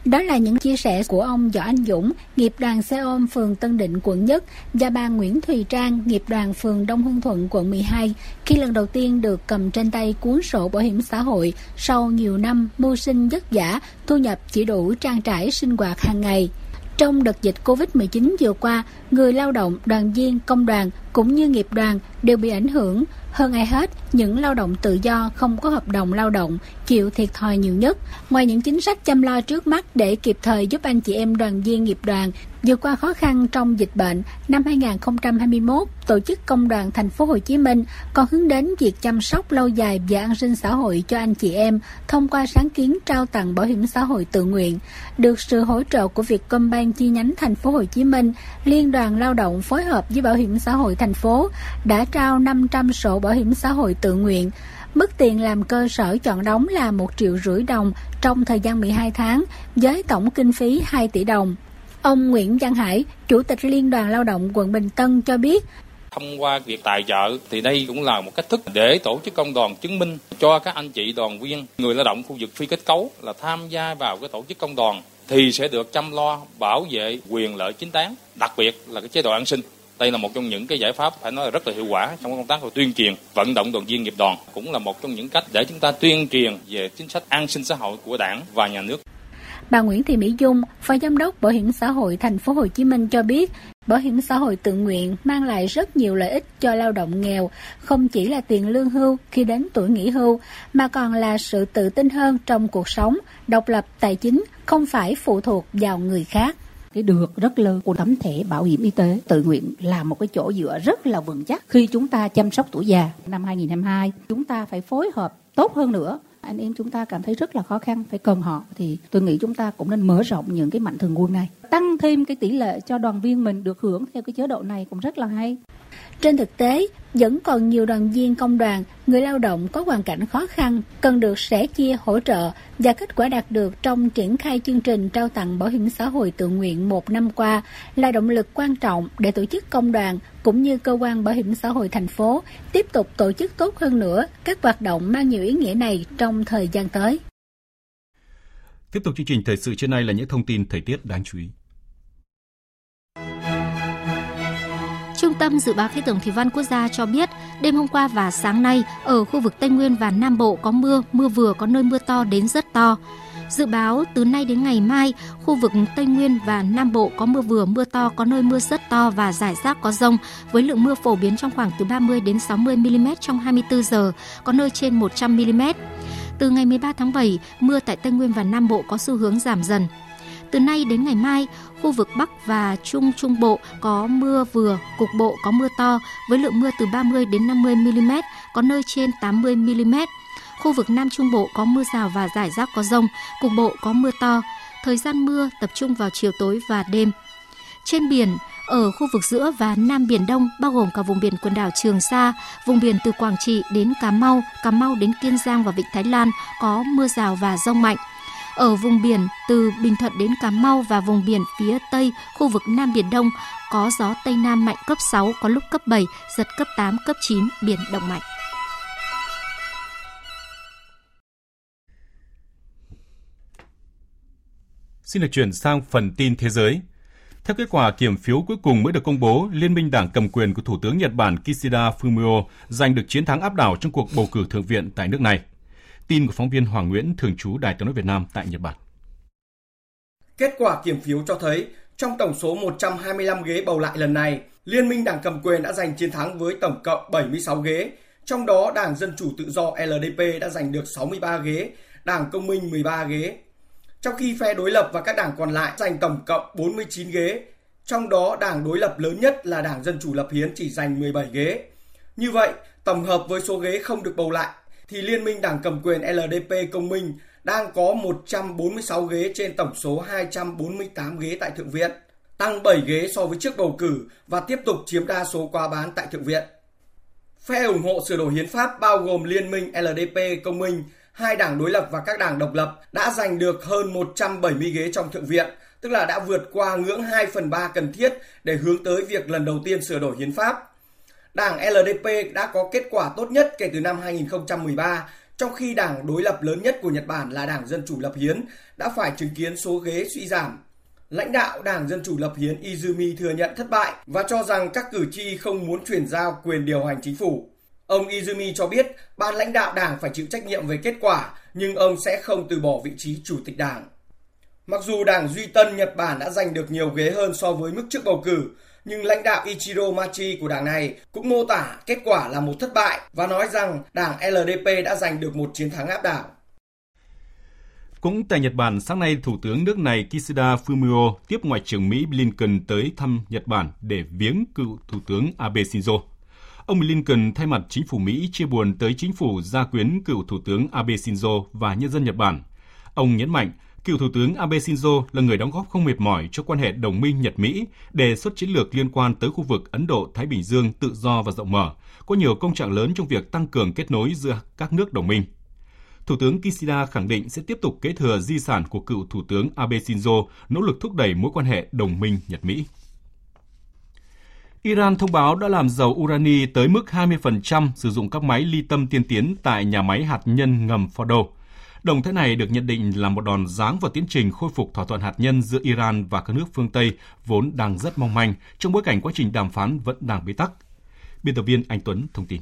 Đó là những chia sẻ của ông Võ Anh Dũng, nghiệp đoàn xe ôm phường Tân Định, quận Nhất và bà Nguyễn Thùy Trang, nghiệp đoàn phường Đông Hưng Thuận, quận 12, khi lần đầu tiên được cầm trên tay cuốn sổ bảo hiểm xã hội sau nhiều năm mưu sinh vất vả, thu nhập chỉ đủ trang trải sinh hoạt hàng ngày. Trong đợt dịch Covid-19 vừa qua, người lao động, đoàn viên, công đoàn cũng như nghiệp đoàn đều bị ảnh hưởng. Hơn ai hết, những lao động tự do không có hợp đồng lao động chịu thiệt thòi nhiều nhất. Ngoài những chính sách chăm lo trước mắt để kịp thời giúp anh chị em đoàn viên nghiệp đoàn vượt qua khó khăn trong dịch bệnh, năm 2021, tổ chức công đoàn thành phố Hồ Chí Minh còn hướng đến việc chăm sóc lâu dài và an sinh xã hội cho anh chị em thông qua sáng kiến trao tặng bảo hiểm xã hội tự nguyện. Được sự hỗ trợ của Vietcombank chi nhánh thành phố Hồ Chí Minh, Liên đoàn Lao động phối hợp với Bảo hiểm xã hội thành phố đã trao 500 sổ bảo bảo hiểm xã hội tự nguyện. Mức tiền làm cơ sở chọn đóng là 1 triệu rưỡi đồng trong thời gian 12 tháng với tổng kinh phí 2 tỷ đồng. Ông Nguyễn Văn Hải, Chủ tịch Liên đoàn Lao động quận Bình Tân cho biết, thông qua việc tài trợ thì đây cũng là một cách thức để tổ chức công đoàn chứng minh cho các anh chị đoàn viên người lao động khu vực phi kết cấu là tham gia vào cái tổ chức công đoàn thì sẽ được chăm lo bảo vệ quyền lợi chính đáng đặc biệt là cái chế độ an sinh đây là một trong những cái giải pháp phải nói là rất là hiệu quả trong công tác của tuyên truyền vận động đoàn viên nghiệp đoàn cũng là một trong những cách để chúng ta tuyên truyền về chính sách an sinh xã hội của đảng và nhà nước. Bà Nguyễn Thị Mỹ Dung, Phó Giám đốc Bảo hiểm xã hội thành phố Hồ Chí Minh cho biết, bảo hiểm xã hội tự nguyện mang lại rất nhiều lợi ích cho lao động nghèo, không chỉ là tiền lương hưu khi đến tuổi nghỉ hưu, mà còn là sự tự tin hơn trong cuộc sống, độc lập tài chính, không phải phụ thuộc vào người khác cái được rất lớn của tấm thẻ bảo hiểm y tế. Tự nguyện là một cái chỗ dựa rất là vững chắc. Khi chúng ta chăm sóc tuổi già, năm 2022 chúng ta phải phối hợp tốt hơn nữa. Anh em chúng ta cảm thấy rất là khó khăn, phải cần họ. Thì tôi nghĩ chúng ta cũng nên mở rộng những cái mạnh thường quân này tăng thêm cái tỷ lệ cho đoàn viên mình được hưởng theo cái chế độ này cũng rất là hay trên thực tế, vẫn còn nhiều đoàn viên công đoàn, người lao động có hoàn cảnh khó khăn cần được sẻ chia hỗ trợ và kết quả đạt được trong triển khai chương trình trao tặng bảo hiểm xã hội tự nguyện một năm qua là động lực quan trọng để tổ chức công đoàn cũng như cơ quan bảo hiểm xã hội thành phố tiếp tục tổ chức tốt hơn nữa các hoạt động mang nhiều ý nghĩa này trong thời gian tới. Tiếp tục chương trình thời sự trên nay là những thông tin thời tiết đáng chú ý. Trung tâm Dự báo Khí tượng Thủy văn Quốc gia cho biết, đêm hôm qua và sáng nay, ở khu vực Tây Nguyên và Nam Bộ có mưa, mưa vừa có nơi mưa to đến rất to. Dự báo từ nay đến ngày mai, khu vực Tây Nguyên và Nam Bộ có mưa vừa, mưa to, có nơi mưa rất to và rải rác có rông, với lượng mưa phổ biến trong khoảng từ 30 đến 60 mm trong 24 giờ, có nơi trên 100 mm. Từ ngày 13 tháng 7, mưa tại Tây Nguyên và Nam Bộ có xu hướng giảm dần. Từ nay đến ngày mai, khu vực Bắc và Trung Trung Bộ có mưa vừa, cục bộ có mưa to với lượng mưa từ 30 đến 50 mm, có nơi trên 80 mm. Khu vực Nam Trung Bộ có mưa rào và rải rác có rông, cục bộ có mưa to. Thời gian mưa tập trung vào chiều tối và đêm. Trên biển, ở khu vực giữa và Nam Biển Đông, bao gồm cả vùng biển quần đảo Trường Sa, vùng biển từ Quảng Trị đến Cà Mau, Cà Mau đến Kiên Giang và Vịnh Thái Lan có mưa rào và rông mạnh. Ở vùng biển từ Bình Thuận đến Cà Mau và vùng biển phía Tây, khu vực Nam Biển Đông có gió Tây Nam mạnh cấp 6, có lúc cấp 7, giật cấp 8, cấp 9, biển động mạnh. Xin được chuyển sang phần tin thế giới. Theo kết quả kiểm phiếu cuối cùng mới được công bố, Liên minh đảng cầm quyền của Thủ tướng Nhật Bản Kishida Fumio giành được chiến thắng áp đảo trong cuộc bầu cử thượng viện tại nước này. Tin của phóng viên Hoàng Nguyễn, thường trú Đài tiếng nói Việt Nam tại Nhật Bản. Kết quả kiểm phiếu cho thấy, trong tổng số 125 ghế bầu lại lần này, Liên minh Đảng cầm quyền đã giành chiến thắng với tổng cộng 76 ghế, trong đó Đảng Dân Chủ Tự do LDP đã giành được 63 ghế, Đảng Công minh 13 ghế. Trong khi phe đối lập và các đảng còn lại giành tổng cộng 49 ghế, trong đó đảng đối lập lớn nhất là Đảng Dân Chủ Lập Hiến chỉ giành 17 ghế. Như vậy, tổng hợp với số ghế không được bầu lại thì Liên minh Đảng cầm quyền LDP Công minh đang có 146 ghế trên tổng số 248 ghế tại Thượng viện, tăng 7 ghế so với trước bầu cử và tiếp tục chiếm đa số qua bán tại Thượng viện. Phe ủng hộ sửa đổi hiến pháp bao gồm Liên minh LDP Công minh, hai đảng đối lập và các đảng độc lập đã giành được hơn 170 ghế trong Thượng viện, tức là đã vượt qua ngưỡng 2 phần 3 cần thiết để hướng tới việc lần đầu tiên sửa đổi hiến pháp. Đảng LDP đã có kết quả tốt nhất kể từ năm 2013, trong khi đảng đối lập lớn nhất của Nhật Bản là Đảng Dân Chủ Lập Hiến đã phải chứng kiến số ghế suy giảm. Lãnh đạo Đảng Dân Chủ Lập Hiến Izumi thừa nhận thất bại và cho rằng các cử tri không muốn chuyển giao quyền điều hành chính phủ. Ông Izumi cho biết ban lãnh đạo đảng phải chịu trách nhiệm về kết quả, nhưng ông sẽ không từ bỏ vị trí chủ tịch đảng. Mặc dù đảng Duy Tân Nhật Bản đã giành được nhiều ghế hơn so với mức trước bầu cử, nhưng lãnh đạo Ichiro Machi của đảng này cũng mô tả kết quả là một thất bại và nói rằng đảng LDP đã giành được một chiến thắng áp đảo. Cũng tại Nhật Bản, sáng nay Thủ tướng nước này Kishida Fumio tiếp Ngoại trưởng Mỹ Blinken tới thăm Nhật Bản để viếng cựu Thủ tướng Abe Shinzo. Ông Blinken thay mặt chính phủ Mỹ chia buồn tới chính phủ gia quyến cựu Thủ tướng Abe Shinzo và nhân dân Nhật Bản. Ông nhấn mạnh Cựu Thủ tướng Abe Shinzo là người đóng góp không mệt mỏi cho quan hệ đồng minh Nhật-Mỹ, đề xuất chiến lược liên quan tới khu vực Ấn Độ-Thái Bình Dương tự do và rộng mở, có nhiều công trạng lớn trong việc tăng cường kết nối giữa các nước đồng minh. Thủ tướng Kishida khẳng định sẽ tiếp tục kế thừa di sản của cựu Thủ tướng Abe Shinzo, nỗ lực thúc đẩy mối quan hệ đồng minh Nhật-Mỹ. Iran thông báo đã làm dầu urani tới mức 20% sử dụng các máy ly tâm tiên tiến tại nhà máy hạt nhân ngầm Fordo. Động thái này được nhận định là một đòn giáng vào tiến trình khôi phục thỏa thuận hạt nhân giữa Iran và các nước phương Tây vốn đang rất mong manh trong bối cảnh quá trình đàm phán vẫn đang bế tắc. Biên tập viên Anh Tuấn thông tin.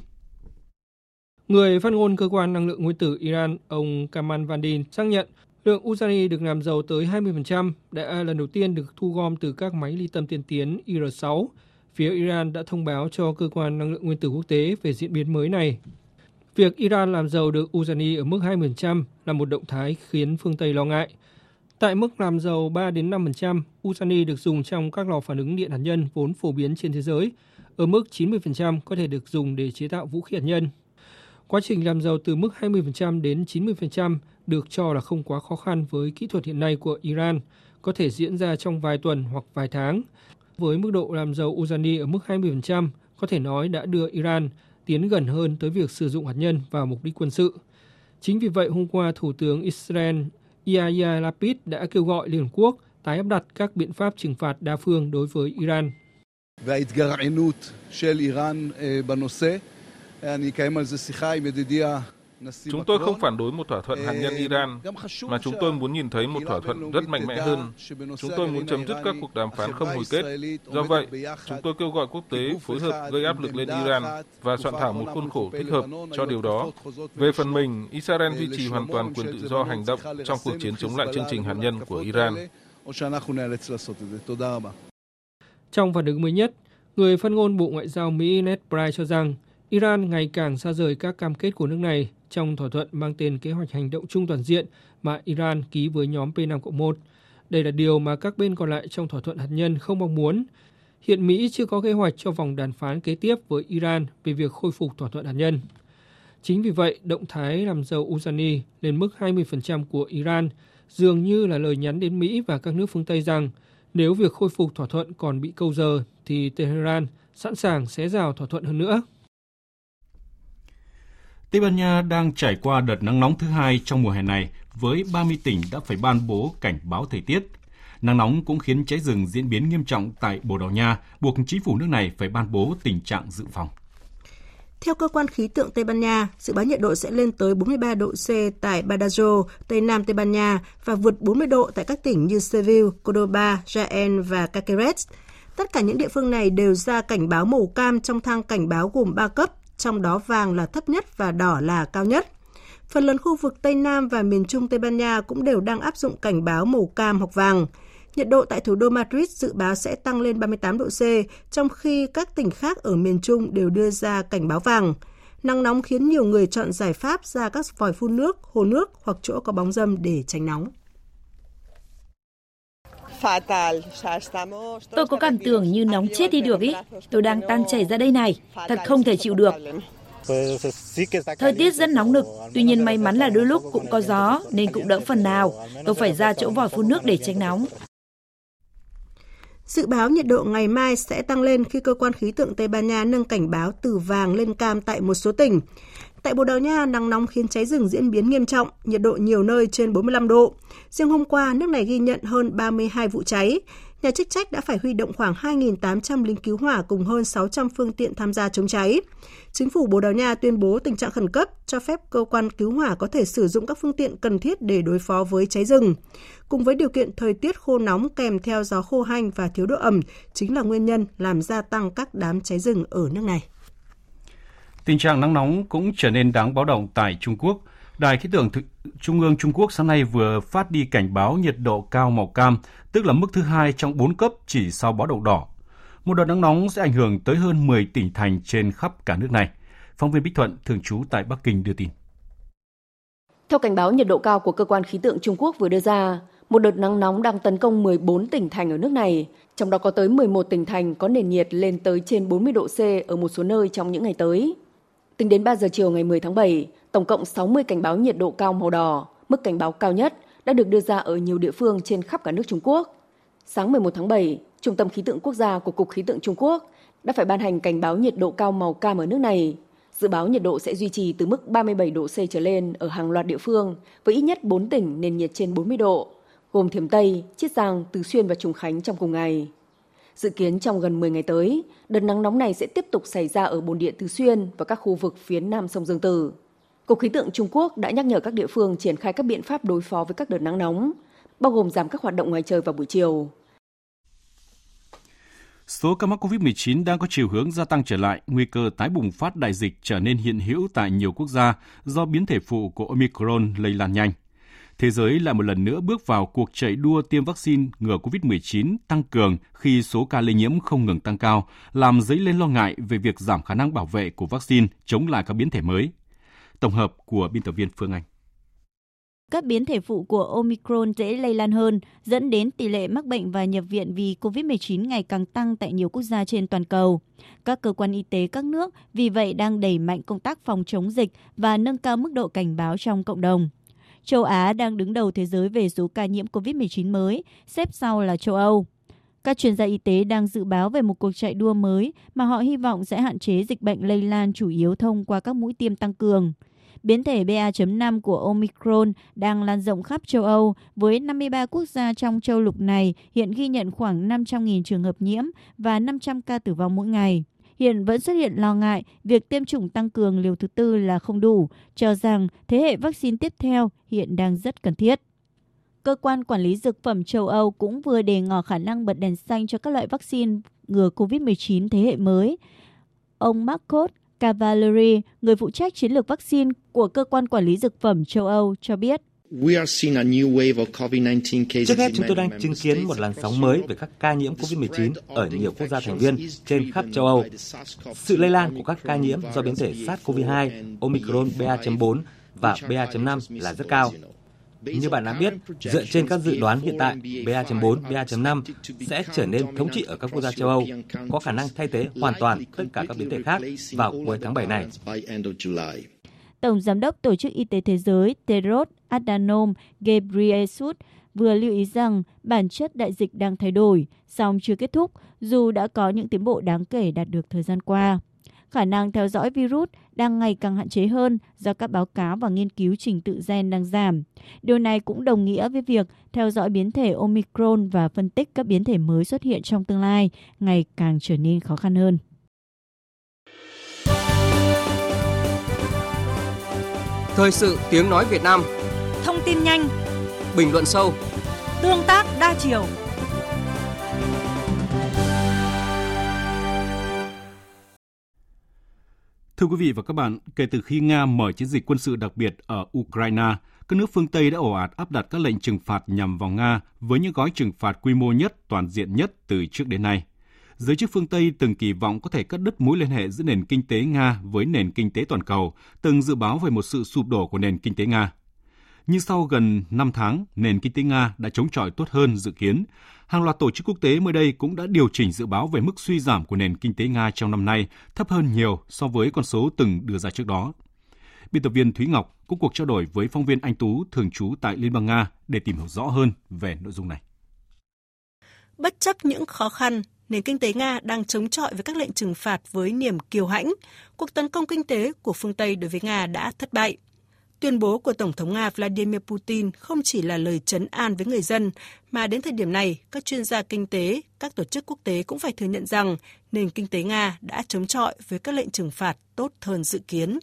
Người phát ngôn cơ quan năng lượng nguyên tử Iran, ông Kamal Vandin xác nhận Lượng urani được làm giàu tới 20% đã lần đầu tiên được thu gom từ các máy ly tâm tiên tiến IR-6. Phía Iran đã thông báo cho cơ quan năng lượng nguyên tử quốc tế về diễn biến mới này. Việc Iran làm giàu được urani ở mức 20% là một động thái khiến phương Tây lo ngại. Tại mức làm giàu 3 đến 5%, urani được dùng trong các lò phản ứng điện hạt nhân vốn phổ biến trên thế giới. Ở mức 90% có thể được dùng để chế tạo vũ khí hạt nhân. Quá trình làm giàu từ mức 20% đến 90% được cho là không quá khó khăn với kỹ thuật hiện nay của Iran, có thể diễn ra trong vài tuần hoặc vài tháng. Với mức độ làm dầu urani ở mức 20%, có thể nói đã đưa Iran tiến gần hơn tới việc sử dụng hạt nhân vào mục đích quân sự. Chính vì vậy, hôm qua Thủ tướng Israel Yair Lapid đã kêu gọi Liên Hợp Quốc tái áp đặt các biện pháp trừng phạt đa phương đối với Iran. Chúng tôi không phản đối một thỏa thuận hạt nhân Iran, mà chúng tôi muốn nhìn thấy một thỏa thuận rất mạnh mẽ hơn. Chúng tôi muốn chấm dứt các cuộc đàm phán không hồi kết. Do vậy, chúng tôi kêu gọi quốc tế phối hợp gây áp lực lên Iran và soạn thảo một khuôn khổ thích hợp cho điều đó. Về phần mình, Israel duy trì hoàn toàn quyền tự do hành động trong cuộc chiến chống lại chương trình hạt nhân của Iran. Trong phản ứng mới nhất, người phát ngôn Bộ Ngoại giao Mỹ Ned Price cho rằng Iran ngày càng xa rời các cam kết của nước này trong thỏa thuận mang tên Kế hoạch hành động chung toàn diện mà Iran ký với nhóm P5-1. Đây là điều mà các bên còn lại trong thỏa thuận hạt nhân không mong muốn. Hiện Mỹ chưa có kế hoạch cho vòng đàm phán kế tiếp với Iran về việc khôi phục thỏa thuận hạt nhân. Chính vì vậy, động thái làm dầu urani lên mức 20% của Iran dường như là lời nhắn đến Mỹ và các nước phương Tây rằng nếu việc khôi phục thỏa thuận còn bị câu giờ thì Tehran sẵn sàng xé rào thỏa thuận hơn nữa. Tây Ban Nha đang trải qua đợt nắng nóng thứ hai trong mùa hè này với 30 tỉnh đã phải ban bố cảnh báo thời tiết. Nắng nóng cũng khiến cháy rừng diễn biến nghiêm trọng tại Bồ Đào Nha, buộc chính phủ nước này phải ban bố tình trạng dự phòng. Theo cơ quan khí tượng Tây Ban Nha, dự báo nhiệt độ sẽ lên tới 43 độ C tại Badajoz, Tây Nam Tây Ban Nha và vượt 40 độ tại các tỉnh như Seville, Cordoba, Jaén và Cáceres. Tất cả những địa phương này đều ra cảnh báo màu cam trong thang cảnh báo gồm 3 cấp, trong đó vàng là thấp nhất và đỏ là cao nhất. Phần lớn khu vực Tây Nam và miền Trung Tây Ban Nha cũng đều đang áp dụng cảnh báo màu cam hoặc vàng. Nhiệt độ tại thủ đô Madrid dự báo sẽ tăng lên 38 độ C, trong khi các tỉnh khác ở miền Trung đều đưa ra cảnh báo vàng. Nắng nóng khiến nhiều người chọn giải pháp ra các vòi phun nước, hồ nước hoặc chỗ có bóng dâm để tránh nóng. Tôi có cảm tưởng như nóng chết đi được ý. Tôi đang tan chảy ra đây này. Thật không thể chịu được. Thời tiết rất nóng nực, tuy nhiên may mắn là đôi lúc cũng có gió nên cũng đỡ phần nào. Tôi phải ra chỗ vòi phun nước để tránh nóng. Dự báo nhiệt độ ngày mai sẽ tăng lên khi cơ quan khí tượng Tây Ban Nha nâng cảnh báo từ vàng lên cam tại một số tỉnh. Tại Bồ Đào Nha, nắng nóng khiến cháy rừng diễn biến nghiêm trọng, nhiệt độ nhiều nơi trên 45 độ. Riêng hôm qua, nước này ghi nhận hơn 32 vụ cháy. Nhà chức trách đã phải huy động khoảng 2.800 lính cứu hỏa cùng hơn 600 phương tiện tham gia chống cháy. Chính phủ Bồ Đào Nha tuyên bố tình trạng khẩn cấp, cho phép cơ quan cứu hỏa có thể sử dụng các phương tiện cần thiết để đối phó với cháy rừng. Cùng với điều kiện thời tiết khô nóng kèm theo gió khô hanh và thiếu độ ẩm chính là nguyên nhân làm gia tăng các đám cháy rừng ở nước này. Tình trạng nắng nóng cũng trở nên đáng báo động tại Trung Quốc. Đài khí tượng Trung ương Trung Quốc sáng nay vừa phát đi cảnh báo nhiệt độ cao màu cam, tức là mức thứ hai trong 4 cấp chỉ sau báo động đỏ. Một đợt nắng nóng sẽ ảnh hưởng tới hơn 10 tỉnh thành trên khắp cả nước này. Phóng viên Bích Thuận, thường trú tại Bắc Kinh đưa tin. Theo cảnh báo nhiệt độ cao của cơ quan khí tượng Trung Quốc vừa đưa ra, một đợt nắng nóng đang tấn công 14 tỉnh thành ở nước này, trong đó có tới 11 tỉnh thành có nền nhiệt lên tới trên 40 độ C ở một số nơi trong những ngày tới. Tính đến 3 giờ chiều ngày 10 tháng 7, tổng cộng 60 cảnh báo nhiệt độ cao màu đỏ, mức cảnh báo cao nhất, đã được đưa ra ở nhiều địa phương trên khắp cả nước Trung Quốc. Sáng 11 tháng 7, Trung tâm Khí tượng Quốc gia của Cục Khí tượng Trung Quốc đã phải ban hành cảnh báo nhiệt độ cao màu cam ở nước này. Dự báo nhiệt độ sẽ duy trì từ mức 37 độ C trở lên ở hàng loạt địa phương, với ít nhất 4 tỉnh nền nhiệt trên 40 độ, gồm Thiểm Tây, Chiết Giang, Từ Xuyên và Trùng Khánh trong cùng ngày. Dự kiến trong gần 10 ngày tới, đợt nắng nóng này sẽ tiếp tục xảy ra ở bồn điện tứ Xuyên và các khu vực phía nam sông Dương Tử. Cục Khí tượng Trung Quốc đã nhắc nhở các địa phương triển khai các biện pháp đối phó với các đợt nắng nóng, bao gồm giảm các hoạt động ngoài trời vào buổi chiều. Số ca mắc COVID-19 đang có chiều hướng gia tăng trở lại, nguy cơ tái bùng phát đại dịch trở nên hiện hữu tại nhiều quốc gia do biến thể phụ của Omicron lây lan nhanh. Thế giới lại một lần nữa bước vào cuộc chạy đua tiêm vaccine ngừa COVID-19 tăng cường khi số ca lây nhiễm không ngừng tăng cao, làm dấy lên lo ngại về việc giảm khả năng bảo vệ của vaccine chống lại các biến thể mới. Tổng hợp của biên tập viên Phương Anh. Các biến thể phụ của Omicron dễ lây lan hơn, dẫn đến tỷ lệ mắc bệnh và nhập viện vì COVID-19 ngày càng tăng tại nhiều quốc gia trên toàn cầu. Các cơ quan y tế các nước vì vậy đang đẩy mạnh công tác phòng chống dịch và nâng cao mức độ cảnh báo trong cộng đồng. Châu Á đang đứng đầu thế giới về số ca nhiễm COVID-19 mới, xếp sau là châu Âu. Các chuyên gia y tế đang dự báo về một cuộc chạy đua mới mà họ hy vọng sẽ hạn chế dịch bệnh lây lan chủ yếu thông qua các mũi tiêm tăng cường. Biến thể BA.5 của Omicron đang lan rộng khắp châu Âu, với 53 quốc gia trong châu lục này hiện ghi nhận khoảng 500.000 trường hợp nhiễm và 500 ca tử vong mỗi ngày. Hiện vẫn xuất hiện lo ngại việc tiêm chủng tăng cường liều thứ tư là không đủ, cho rằng thế hệ vaccine tiếp theo hiện đang rất cần thiết. Cơ quan quản lý dược phẩm châu Âu cũng vừa đề ngỏ khả năng bật đèn xanh cho các loại vaccine ngừa COVID-19 thế hệ mới. Ông Marcos Cavalieri, người phụ trách chiến lược vaccine của cơ quan quản lý dược phẩm châu Âu cho biết. Trước hết, chúng tôi đang chứng kiến một làn sóng mới về các ca nhiễm COVID-19 ở nhiều quốc gia thành viên trên khắp châu Âu. Sự lây lan của các ca nhiễm do biến thể SARS-CoV-2, Omicron BA.4 và BA.5 là rất cao. Như bạn đã biết, dựa trên các dự đoán hiện tại, BA.4, BA.5 sẽ trở nên thống trị ở các quốc gia châu Âu, có khả năng thay thế hoàn toàn tất cả các biến thể khác vào cuối tháng 7 này. Tổng Giám đốc Tổ chức Y tế Thế giới Tedros Adhanom Ghebreyesus vừa lưu ý rằng bản chất đại dịch đang thay đổi, song chưa kết thúc, dù đã có những tiến bộ đáng kể đạt được thời gian qua khả năng theo dõi virus đang ngày càng hạn chế hơn do các báo cáo và nghiên cứu trình tự gen đang giảm. Điều này cũng đồng nghĩa với việc theo dõi biến thể Omicron và phân tích các biến thể mới xuất hiện trong tương lai ngày càng trở nên khó khăn hơn. Thời sự tiếng nói Việt Nam. Thông tin nhanh. Bình luận sâu. Tương tác đa chiều. Thưa quý vị và các bạn, kể từ khi Nga mở chiến dịch quân sự đặc biệt ở Ukraine, các nước phương Tây đã ồ ạt áp đặt các lệnh trừng phạt nhằm vào Nga với những gói trừng phạt quy mô nhất, toàn diện nhất từ trước đến nay. Giới chức phương Tây từng kỳ vọng có thể cắt đứt mối liên hệ giữa nền kinh tế Nga với nền kinh tế toàn cầu, từng dự báo về một sự sụp đổ của nền kinh tế Nga. Nhưng sau gần 5 tháng, nền kinh tế Nga đã chống chọi tốt hơn dự kiến. Hàng loạt tổ chức quốc tế mới đây cũng đã điều chỉnh dự báo về mức suy giảm của nền kinh tế Nga trong năm nay, thấp hơn nhiều so với con số từng đưa ra trước đó. Biên tập viên Thúy Ngọc có cuộc trao đổi với phóng viên Anh Tú thường trú tại Liên bang Nga để tìm hiểu rõ hơn về nội dung này. Bất chấp những khó khăn, nền kinh tế Nga đang chống chọi với các lệnh trừng phạt với niềm kiêu hãnh. Cuộc tấn công kinh tế của phương Tây đối với Nga đã thất bại. Tuyên bố của Tổng thống Nga Vladimir Putin không chỉ là lời chấn an với người dân, mà đến thời điểm này, các chuyên gia kinh tế, các tổ chức quốc tế cũng phải thừa nhận rằng nền kinh tế Nga đã chống chọi với các lệnh trừng phạt tốt hơn dự kiến.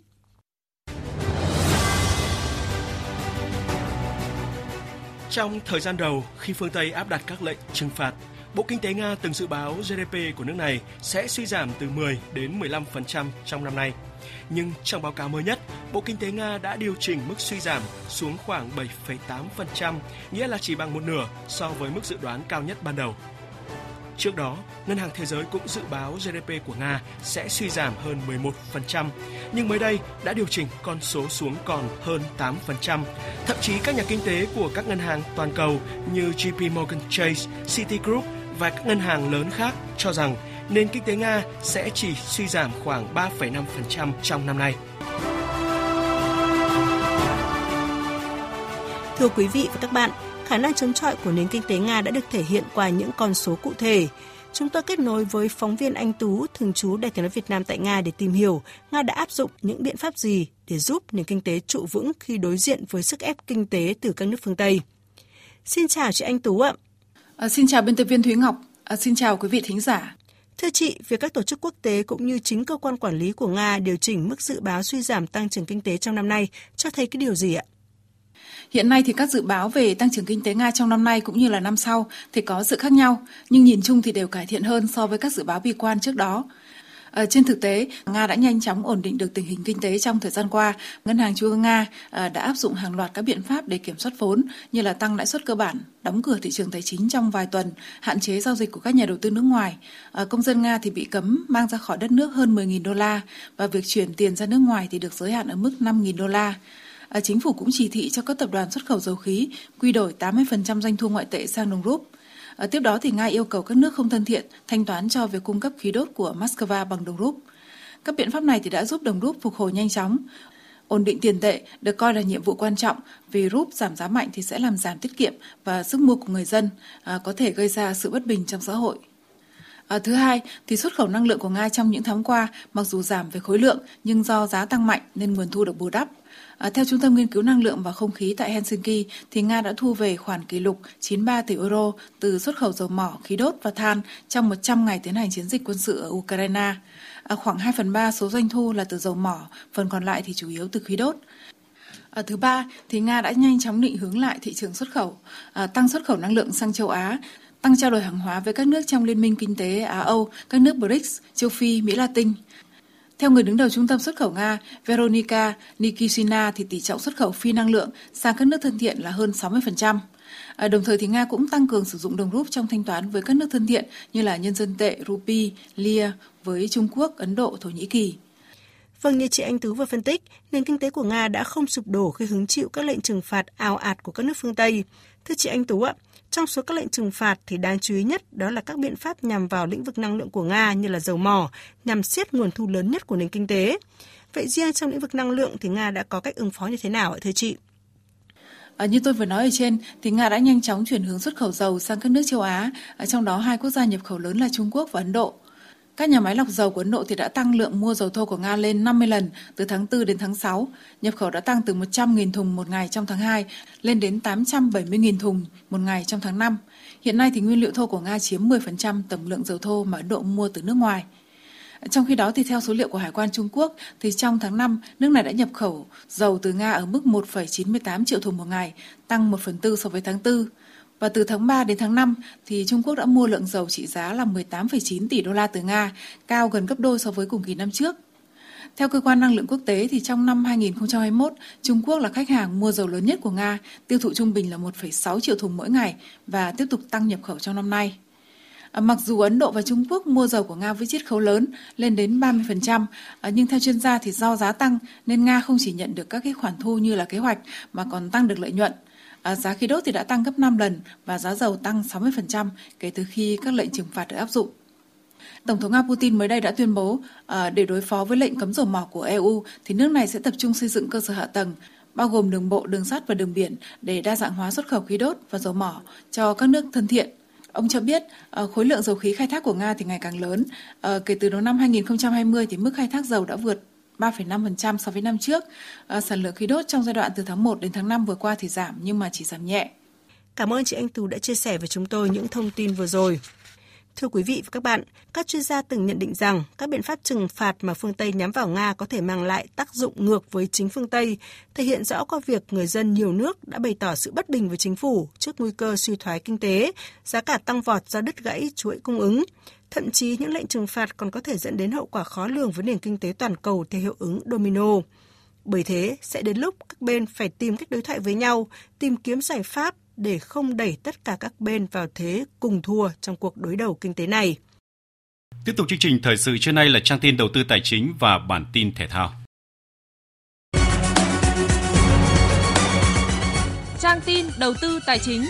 Trong thời gian đầu, khi phương Tây áp đặt các lệnh trừng phạt, Bộ Kinh tế Nga từng dự báo GDP của nước này sẽ suy giảm từ 10 đến 15% trong năm nay. Nhưng trong báo cáo mới nhất, Bộ Kinh tế Nga đã điều chỉnh mức suy giảm xuống khoảng 7,8%, nghĩa là chỉ bằng một nửa so với mức dự đoán cao nhất ban đầu. Trước đó, Ngân hàng Thế giới cũng dự báo GDP của Nga sẽ suy giảm hơn 11%, nhưng mới đây đã điều chỉnh con số xuống còn hơn 8%. Thậm chí các nhà kinh tế của các ngân hàng toàn cầu như JP Morgan Chase, Citigroup và các ngân hàng lớn khác cho rằng nền kinh tế Nga sẽ chỉ suy giảm khoảng 3,5% trong năm nay. Thưa quý vị và các bạn, khả năng chống chọi của nền kinh tế Nga đã được thể hiện qua những con số cụ thể. Chúng tôi kết nối với phóng viên Anh Tú, thường trú Đài tiếng nói Việt Nam tại Nga để tìm hiểu Nga đã áp dụng những biện pháp gì để giúp nền kinh tế trụ vững khi đối diện với sức ép kinh tế từ các nước phương Tây. Xin chào chị Anh Tú ạ. À, xin chào biên tập viên Thúy Ngọc. À, xin chào quý vị thính giả. Thưa chị, việc các tổ chức quốc tế cũng như chính cơ quan quản lý của Nga điều chỉnh mức dự báo suy giảm tăng trưởng kinh tế trong năm nay cho thấy cái điều gì ạ? Hiện nay thì các dự báo về tăng trưởng kinh tế Nga trong năm nay cũng như là năm sau thì có sự khác nhau, nhưng nhìn chung thì đều cải thiện hơn so với các dự báo bi quan trước đó. À, trên thực tế, Nga đã nhanh chóng ổn định được tình hình kinh tế trong thời gian qua. Ngân hàng Trung ương Nga à, đã áp dụng hàng loạt các biện pháp để kiểm soát vốn như là tăng lãi suất cơ bản, đóng cửa thị trường tài chính trong vài tuần, hạn chế giao dịch của các nhà đầu tư nước ngoài. À, công dân Nga thì bị cấm mang ra khỏi đất nước hơn 10.000 đô la và việc chuyển tiền ra nước ngoài thì được giới hạn ở mức 5.000 đô la. À, chính phủ cũng chỉ thị cho các tập đoàn xuất khẩu dầu khí quy đổi 80% doanh thu ngoại tệ sang đồng rúp. À, tiếp đó thì Nga yêu cầu các nước không thân thiện thanh toán cho việc cung cấp khí đốt của Moscow bằng đồng rúp. Các biện pháp này thì đã giúp đồng rúp phục hồi nhanh chóng. Ổn định tiền tệ được coi là nhiệm vụ quan trọng vì rúp giảm giá mạnh thì sẽ làm giảm tiết kiệm và sức mua của người dân, à, có thể gây ra sự bất bình trong xã hội. À, thứ hai, thì xuất khẩu năng lượng của Nga trong những tháng qua mặc dù giảm về khối lượng nhưng do giá tăng mạnh nên nguồn thu được bù đắp. À, theo Trung tâm Nghiên cứu Năng lượng và Không khí tại Helsinki, thì Nga đã thu về khoản kỷ lục 93 tỷ euro từ xuất khẩu dầu mỏ, khí đốt và than trong 100 ngày tiến hành chiến dịch quân sự ở Ukraine. À, khoảng 2 phần 3 số doanh thu là từ dầu mỏ, phần còn lại thì chủ yếu từ khí đốt. À, thứ ba, thì Nga đã nhanh chóng định hướng lại thị trường xuất khẩu, à, tăng xuất khẩu năng lượng sang châu Á, tăng trao đổi hàng hóa với các nước trong Liên minh Kinh tế Á-Âu, các nước BRICS, châu Phi, Mỹ Latin. Theo người đứng đầu trung tâm xuất khẩu Nga, Veronika Nikishina thì tỷ trọng xuất khẩu phi năng lượng sang các nước thân thiện là hơn 60%. À, đồng thời thì Nga cũng tăng cường sử dụng đồng rúp trong thanh toán với các nước thân thiện như là nhân dân tệ, rupee, lia với Trung Quốc, Ấn Độ, Thổ Nhĩ Kỳ. Vâng, như chị Anh Tú vừa phân tích, nền kinh tế của Nga đã không sụp đổ khi hứng chịu các lệnh trừng phạt ào ạt của các nước phương Tây. Thưa chị Anh Tú ạ, trong số các lệnh trừng phạt thì đáng chú ý nhất đó là các biện pháp nhằm vào lĩnh vực năng lượng của Nga như là dầu mỏ, nhằm siết nguồn thu lớn nhất của nền kinh tế. Vậy riêng trong lĩnh vực năng lượng thì Nga đã có cách ứng phó như thế nào ạ thưa chị? À, như tôi vừa nói ở trên, thì Nga đã nhanh chóng chuyển hướng xuất khẩu dầu sang các nước châu Á, à, trong đó hai quốc gia nhập khẩu lớn là Trung Quốc và Ấn Độ. Các nhà máy lọc dầu của Ấn Độ thì đã tăng lượng mua dầu thô của Nga lên 50 lần từ tháng 4 đến tháng 6. Nhập khẩu đã tăng từ 100.000 thùng một ngày trong tháng 2 lên đến 870.000 thùng một ngày trong tháng 5. Hiện nay thì nguyên liệu thô của Nga chiếm 10% tổng lượng dầu thô mà Ấn Độ mua từ nước ngoài. Trong khi đó thì theo số liệu của Hải quan Trung Quốc thì trong tháng 5, nước này đã nhập khẩu dầu từ Nga ở mức 1,98 triệu thùng một ngày, tăng 1 phần tư so với tháng 4. Và từ tháng 3 đến tháng 5 thì Trung Quốc đã mua lượng dầu trị giá là 18,9 tỷ đô la từ Nga, cao gần gấp đôi so với cùng kỳ năm trước. Theo cơ quan năng lượng quốc tế thì trong năm 2021, Trung Quốc là khách hàng mua dầu lớn nhất của Nga, tiêu thụ trung bình là 1,6 triệu thùng mỗi ngày và tiếp tục tăng nhập khẩu trong năm nay. À, mặc dù Ấn Độ và Trung Quốc mua dầu của Nga với chiết khấu lớn lên đến 30%, à, nhưng theo chuyên gia thì do giá tăng nên Nga không chỉ nhận được các cái khoản thu như là kế hoạch mà còn tăng được lợi nhuận. À, giá khí đốt thì đã tăng gấp 5 lần và giá dầu tăng 60% kể từ khi các lệnh trừng phạt được áp dụng. Tổng thống Nga Putin mới đây đã tuyên bố à, để đối phó với lệnh cấm dầu mỏ của EU thì nước này sẽ tập trung xây dựng cơ sở hạ tầng bao gồm đường bộ, đường sắt và đường biển để đa dạng hóa xuất khẩu khí đốt và dầu mỏ cho các nước thân thiện. Ông cho biết à, khối lượng dầu khí khai thác của Nga thì ngày càng lớn. À, kể từ đầu năm 2020 thì mức khai thác dầu đã vượt 3,5% so với năm trước. À, sản lượng khí đốt trong giai đoạn từ tháng 1 đến tháng 5 vừa qua thì giảm nhưng mà chỉ giảm nhẹ. Cảm ơn chị Anh Tú đã chia sẻ với chúng tôi những thông tin vừa rồi. Thưa quý vị và các bạn, các chuyên gia từng nhận định rằng các biện pháp trừng phạt mà phương Tây nhắm vào Nga có thể mang lại tác dụng ngược với chính phương Tây, thể hiện rõ qua việc người dân nhiều nước đã bày tỏ sự bất bình với chính phủ trước nguy cơ suy thoái kinh tế, giá cả tăng vọt do đứt gãy chuỗi cung ứng. Thậm chí những lệnh trừng phạt còn có thể dẫn đến hậu quả khó lường với nền kinh tế toàn cầu theo hiệu ứng domino. Bởi thế, sẽ đến lúc các bên phải tìm cách đối thoại với nhau, tìm kiếm giải pháp để không đẩy tất cả các bên vào thế cùng thua trong cuộc đối đầu kinh tế này. Tiếp tục chương trình thời sự trưa nay là trang tin đầu tư tài chính và bản tin thể thao. Trang tin đầu tư tài chính.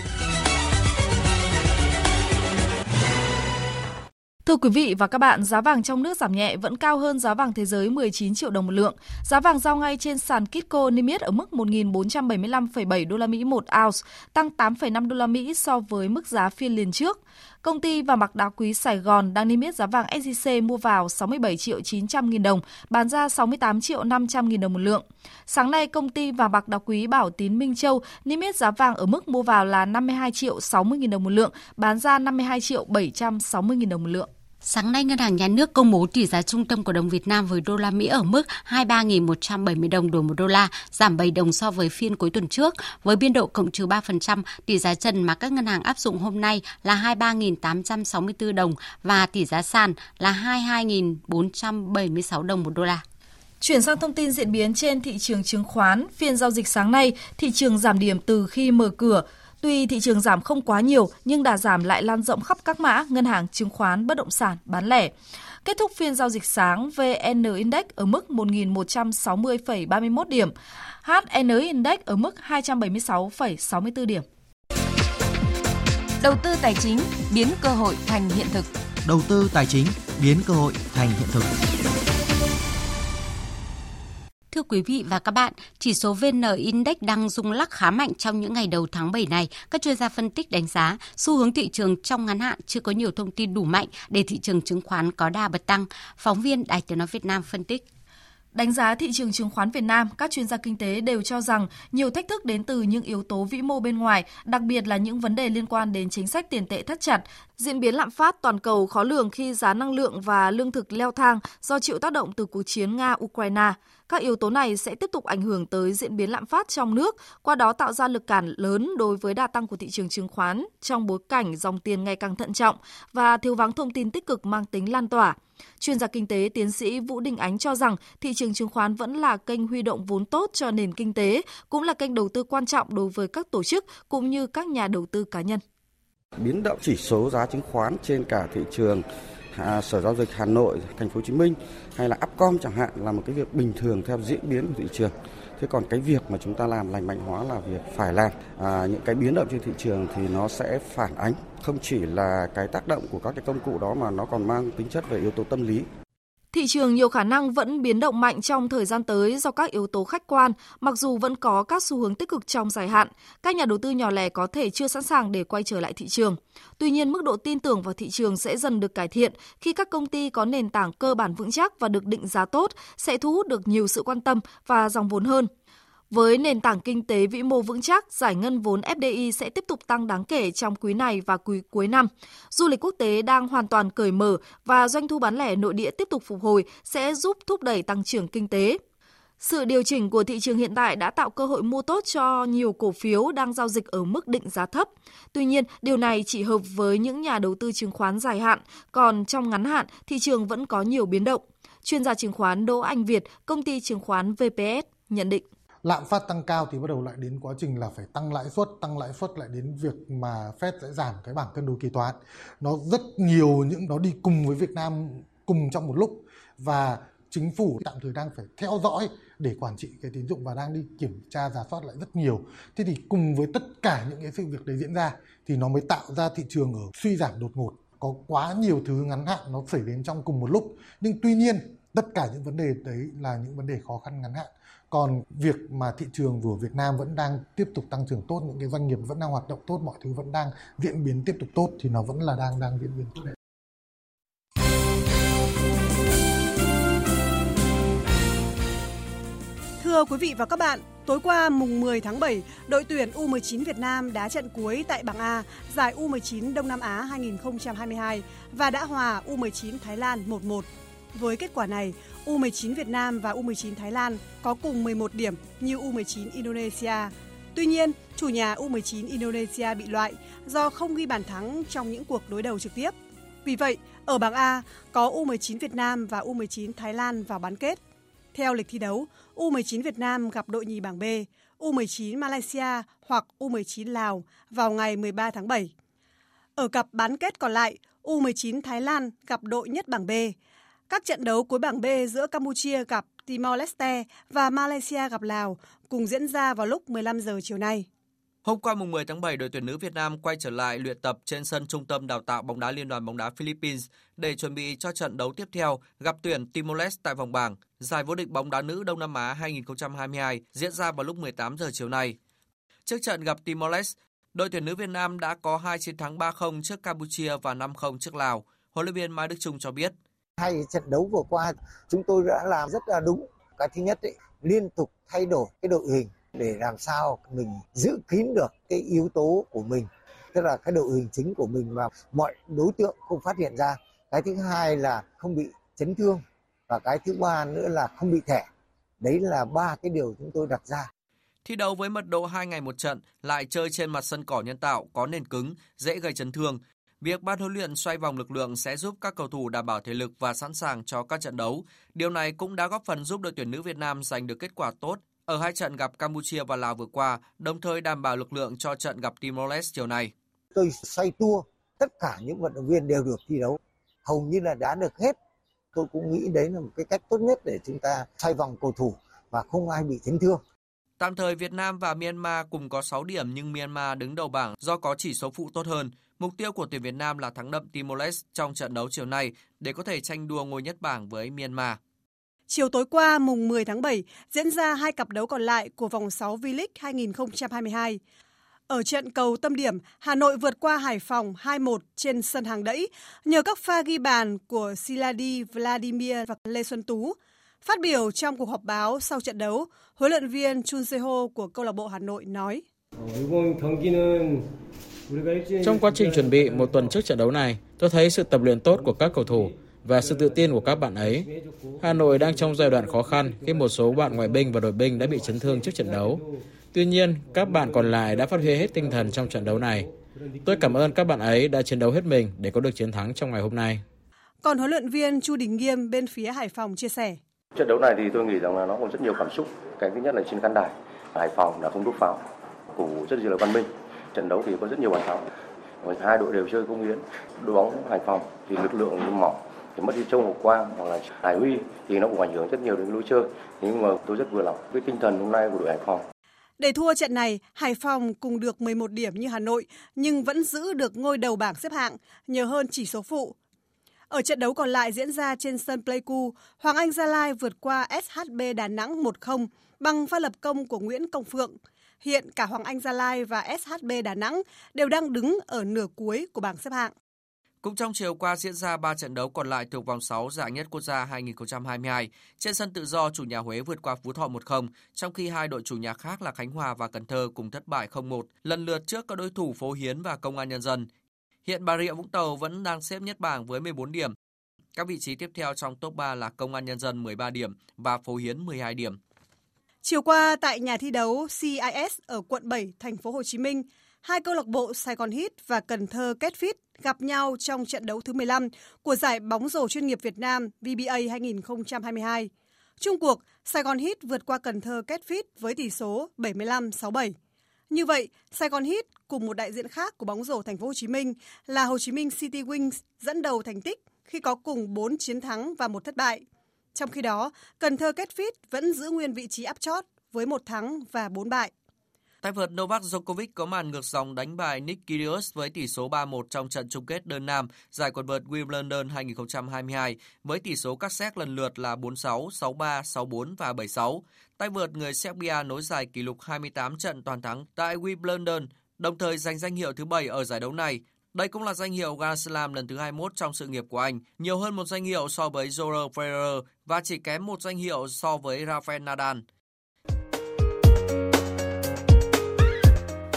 Thưa quý vị và các bạn, giá vàng trong nước giảm nhẹ vẫn cao hơn giá vàng thế giới 19 triệu đồng một lượng. Giá vàng giao ngay trên sàn Kitco niêm yết ở mức 1.475,7 đô la Mỹ một ounce, tăng 8,5 đô la Mỹ so với mức giá phiên liền trước. Công ty vàng bạc đá quý Sài Gòn đang niêm yết giá vàng SJC mua vào 67 triệu 900 nghìn đồng, bán ra 68 triệu 500 nghìn đồng một lượng. Sáng nay, công ty vàng bạc đá quý Bảo Tín Minh Châu niêm yết giá vàng ở mức mua vào là 52 triệu 60 nghìn đồng một lượng, bán ra 52 triệu 760 nghìn đồng một lượng. Sáng nay, Ngân hàng Nhà nước công bố tỷ giá trung tâm của đồng Việt Nam với đô la Mỹ ở mức 23.170 đồng đổi một đô la, giảm 7 đồng so với phiên cuối tuần trước. Với biên độ cộng trừ 3%, tỷ giá trần mà các ngân hàng áp dụng hôm nay là 23.864 đồng và tỷ giá sàn là 22.476 đồng một đô la. Chuyển sang thông tin diễn biến trên thị trường chứng khoán, phiên giao dịch sáng nay, thị trường giảm điểm từ khi mở cửa. Tuy thị trường giảm không quá nhiều nhưng đà giảm lại lan rộng khắp các mã ngân hàng, chứng khoán, bất động sản, bán lẻ. Kết thúc phiên giao dịch sáng, VN Index ở mức 1.160,31 điểm, HN Index ở mức 276,64 điểm. Đầu tư tài chính biến cơ hội thành hiện thực. Đầu tư tài chính biến cơ hội thành hiện thực. Thưa quý vị và các bạn, chỉ số VN Index đang rung lắc khá mạnh trong những ngày đầu tháng 7 này. Các chuyên gia phân tích đánh giá xu hướng thị trường trong ngắn hạn chưa có nhiều thông tin đủ mạnh để thị trường chứng khoán có đà bật tăng. Phóng viên Đài Tiếng nói Việt Nam phân tích. Đánh giá thị trường chứng khoán Việt Nam, các chuyên gia kinh tế đều cho rằng nhiều thách thức đến từ những yếu tố vĩ mô bên ngoài, đặc biệt là những vấn đề liên quan đến chính sách tiền tệ thắt chặt, diễn biến lạm phát toàn cầu khó lường khi giá năng lượng và lương thực leo thang do chịu tác động từ cuộc chiến Nga-Ukraine. Các yếu tố này sẽ tiếp tục ảnh hưởng tới diễn biến lạm phát trong nước, qua đó tạo ra lực cản lớn đối với đà tăng của thị trường chứng khoán trong bối cảnh dòng tiền ngày càng thận trọng và thiếu vắng thông tin tích cực mang tính lan tỏa. Chuyên gia kinh tế tiến sĩ Vũ Đình Ánh cho rằng thị trường chứng khoán vẫn là kênh huy động vốn tốt cho nền kinh tế, cũng là kênh đầu tư quan trọng đối với các tổ chức cũng như các nhà đầu tư cá nhân. Biến động chỉ số giá chứng khoán trên cả thị trường à, Sở giao dịch Hà Nội, Thành phố Hồ Chí Minh hay là Upcom chẳng hạn là một cái việc bình thường theo diễn biến của thị trường. Thế còn cái việc mà chúng ta làm lành mạnh hóa là việc phải làm. À, những cái biến động trên thị trường thì nó sẽ phản ánh không chỉ là cái tác động của các cái công cụ đó mà nó còn mang tính chất về yếu tố tâm lý. Thị trường nhiều khả năng vẫn biến động mạnh trong thời gian tới do các yếu tố khách quan, mặc dù vẫn có các xu hướng tích cực trong dài hạn. Các nhà đầu tư nhỏ lẻ có thể chưa sẵn sàng để quay trở lại thị trường. Tuy nhiên, mức độ tin tưởng vào thị trường sẽ dần được cải thiện khi các công ty có nền tảng cơ bản vững chắc và được định giá tốt sẽ thu hút được nhiều sự quan tâm và dòng vốn hơn. Với nền tảng kinh tế vĩ mô vững chắc, giải ngân vốn FDI sẽ tiếp tục tăng đáng kể trong quý này và quý cuối năm. Du lịch quốc tế đang hoàn toàn cởi mở và doanh thu bán lẻ nội địa tiếp tục phục hồi sẽ giúp thúc đẩy tăng trưởng kinh tế. Sự điều chỉnh của thị trường hiện tại đã tạo cơ hội mua tốt cho nhiều cổ phiếu đang giao dịch ở mức định giá thấp. Tuy nhiên, điều này chỉ hợp với những nhà đầu tư chứng khoán dài hạn, còn trong ngắn hạn, thị trường vẫn có nhiều biến động. Chuyên gia chứng khoán Đỗ Anh Việt, công ty chứng khoán VPS nhận định lạm phát tăng cao thì bắt đầu lại đến quá trình là phải tăng lãi suất, tăng lãi suất lại đến việc mà Fed sẽ giảm cái bảng cân đối kỳ toán. Nó rất nhiều những, nó đi cùng với Việt Nam cùng trong một lúc. Và chính phủ tạm thời đang phải theo dõi để quản trị cái tín dụng và đang đi kiểm tra giả soát lại rất nhiều. Thế thì cùng với tất cả những cái sự việc đấy diễn ra thì nó mới tạo ra thị trường ở suy giảm đột ngột. Có quá nhiều thứ ngắn hạn nó xảy đến trong cùng một lúc. Nhưng tuy nhiên, tất cả những vấn đề đấy là những vấn đề khó khăn ngắn hạn còn việc mà thị trường của Việt Nam vẫn đang tiếp tục tăng trưởng tốt những cái doanh nghiệp vẫn đang hoạt động tốt mọi thứ vẫn đang diễn biến tiếp tục tốt thì nó vẫn là đang đang diễn biến tốt đẹp Thưa quý vị và các bạn, tối qua mùng 10 tháng 7, đội tuyển U19 Việt Nam đá trận cuối tại bảng A giải U19 Đông Nam Á 2022 và đã hòa U19 Thái Lan 1-1. Với kết quả này, U19 Việt Nam và U19 Thái Lan có cùng 11 điểm như U19 Indonesia. Tuy nhiên, chủ nhà U19 Indonesia bị loại do không ghi bàn thắng trong những cuộc đối đầu trực tiếp. Vì vậy, ở bảng A có U19 Việt Nam và U19 Thái Lan vào bán kết. Theo lịch thi đấu, U19 Việt Nam gặp đội nhì bảng B, U19 Malaysia hoặc U19 Lào vào ngày 13 tháng 7. Ở cặp bán kết còn lại, U19 Thái Lan gặp đội nhất bảng B, các trận đấu cuối bảng B giữa Campuchia gặp Timor-Leste và Malaysia gặp Lào cùng diễn ra vào lúc 15 giờ chiều nay. Hôm qua mùng 10 tháng 7, đội tuyển nữ Việt Nam quay trở lại luyện tập trên sân Trung tâm Đào tạo bóng đá Liên đoàn bóng đá Philippines để chuẩn bị cho trận đấu tiếp theo gặp tuyển Timor-Leste tại vòng bảng giải vô địch bóng đá nữ Đông Nam Á 2022 diễn ra vào lúc 18 giờ chiều nay. Trước trận gặp Timor-Leste, đội tuyển nữ Việt Nam đã có hai chiến thắng 3-0 trước Campuchia và 5-0 trước Lào. Huấn luyện viên Mai Đức Chung cho biết Hai trận đấu vừa qua chúng tôi đã làm rất là đúng. Cái thứ nhất ấy, liên tục thay đổi cái đội hình để làm sao mình giữ kín được cái yếu tố của mình tức là cái đội hình chính của mình mà mọi đối tượng không phát hiện ra cái thứ hai là không bị chấn thương và cái thứ ba nữa là không bị thẻ đấy là ba cái điều chúng tôi đặt ra Thi đấu với mật độ 2 ngày một trận, lại chơi trên mặt sân cỏ nhân tạo có nền cứng, dễ gây chấn thương. Việc ban huấn luyện xoay vòng lực lượng sẽ giúp các cầu thủ đảm bảo thể lực và sẵn sàng cho các trận đấu. Điều này cũng đã góp phần giúp đội tuyển nữ Việt Nam giành được kết quả tốt ở hai trận gặp Campuchia và Lào vừa qua, đồng thời đảm bảo lực lượng cho trận gặp Timor-Leste chiều nay. Tôi xoay tua, tất cả những vận động viên đều được thi đấu, hầu như là đã được hết. Tôi cũng nghĩ đấy là một cái cách tốt nhất để chúng ta xoay vòng cầu thủ và không ai bị chấn thương. Tạm thời Việt Nam và Myanmar cùng có 6 điểm nhưng Myanmar đứng đầu bảng do có chỉ số phụ tốt hơn. Mục tiêu của tuyển Việt Nam là thắng đậm Timor-Leste trong trận đấu chiều nay để có thể tranh đua ngôi nhất bảng với Myanmar. Chiều tối qua mùng 10 tháng 7 diễn ra hai cặp đấu còn lại của vòng 6 V-League 2022. Ở trận cầu tâm điểm, Hà Nội vượt qua Hải Phòng 2-1 trên sân hàng đẫy nhờ các pha ghi bàn của Siladi Vladimir và Lê Xuân Tú. Phát biểu trong cuộc họp báo sau trận đấu, huấn luyện viên Chun Se-ho của câu lạc bộ Hà Nội nói: Trong quá trình chuẩn bị một tuần trước trận đấu này, tôi thấy sự tập luyện tốt của các cầu thủ và sự tự tin của các bạn ấy. Hà Nội đang trong giai đoạn khó khăn khi một số bạn ngoại binh và đội binh đã bị chấn thương trước trận đấu. Tuy nhiên, các bạn còn lại đã phát huy hết tinh thần trong trận đấu này. Tôi cảm ơn các bạn ấy đã chiến đấu hết mình để có được chiến thắng trong ngày hôm nay. Còn huấn luyện viên Chu Đình Nghiêm bên phía Hải Phòng chia sẻ. Trận đấu này thì tôi nghĩ rằng là nó còn rất nhiều cảm xúc. Cái thứ nhất là trên khán đài, Hải Phòng đã không đốt pháo, cổ rất là văn minh. Trận đấu thì có rất nhiều bàn thắng. Hai đội đều chơi công hiến. Đội bóng Hải Phòng thì lực lượng mỏng, thì mất đi Châu Ngọc Quang hoặc là Hải Huy thì nó cũng ảnh hưởng rất nhiều đến lối chơi. Nhưng mà tôi rất vừa lòng với tinh thần hôm nay của đội Hải Phòng. Để thua trận này, Hải Phòng cùng được 11 điểm như Hà Nội nhưng vẫn giữ được ngôi đầu bảng xếp hạng nhờ hơn chỉ số phụ. Ở trận đấu còn lại diễn ra trên sân Pleiku, Hoàng Anh Gia Lai vượt qua SHB Đà Nẵng 1-0 bằng pha lập công của Nguyễn Công Phượng. Hiện cả Hoàng Anh Gia Lai và SHB Đà Nẵng đều đang đứng ở nửa cuối của bảng xếp hạng. Cũng trong chiều qua diễn ra 3 trận đấu còn lại thuộc vòng 6 giải nhất quốc gia 2022. Trên sân tự do, chủ nhà Huế vượt qua Phú Thọ 1-0, trong khi hai đội chủ nhà khác là Khánh Hòa và Cần Thơ cùng thất bại 0-1, lần lượt trước các đối thủ Phố Hiến và Công an Nhân dân. Hiện Bà Rịa Vũng Tàu vẫn đang xếp nhất bảng với 14 điểm. Các vị trí tiếp theo trong top 3 là Công an Nhân dân 13 điểm và Phố Hiến 12 điểm. Chiều qua tại nhà thi đấu CIS ở quận 7, thành phố Hồ Chí Minh, hai câu lạc bộ Sài Gòn Hit và Cần Thơ Ketfit gặp nhau trong trận đấu thứ 15 của giải bóng rổ chuyên nghiệp Việt Nam VBA 2022. Trung cuộc, Sài Gòn Hit vượt qua Cần Thơ Ketfit với tỷ số 75-67. Như vậy, Sài Gòn Hit cùng một đại diện khác của bóng rổ thành phố Hồ Chí Minh là Hồ Chí Minh City Wings dẫn đầu thành tích khi có cùng 4 chiến thắng và một thất bại. Trong khi đó, Cần Thơ kết Ketfit vẫn giữ nguyên vị trí áp chót với một thắng và bốn bại. Tay vợt Novak Djokovic có màn ngược dòng đánh bại Nick Kyrgios với tỷ số 3-1 trong trận chung kết đơn nam giải quần vợt Wimbledon 2022 với tỷ số các xét lần lượt là 4-6, 6-3, 6-4 và 7-6. Tay vợt người Serbia nối dài kỷ lục 28 trận toàn thắng tại Wimbledon, đồng thời giành danh hiệu thứ 7 ở giải đấu này. Đây cũng là danh hiệu Grand Slam lần thứ 21 trong sự nghiệp của anh, nhiều hơn một danh hiệu so với Roger Federer và chỉ kém một danh hiệu so với Rafael Nadal.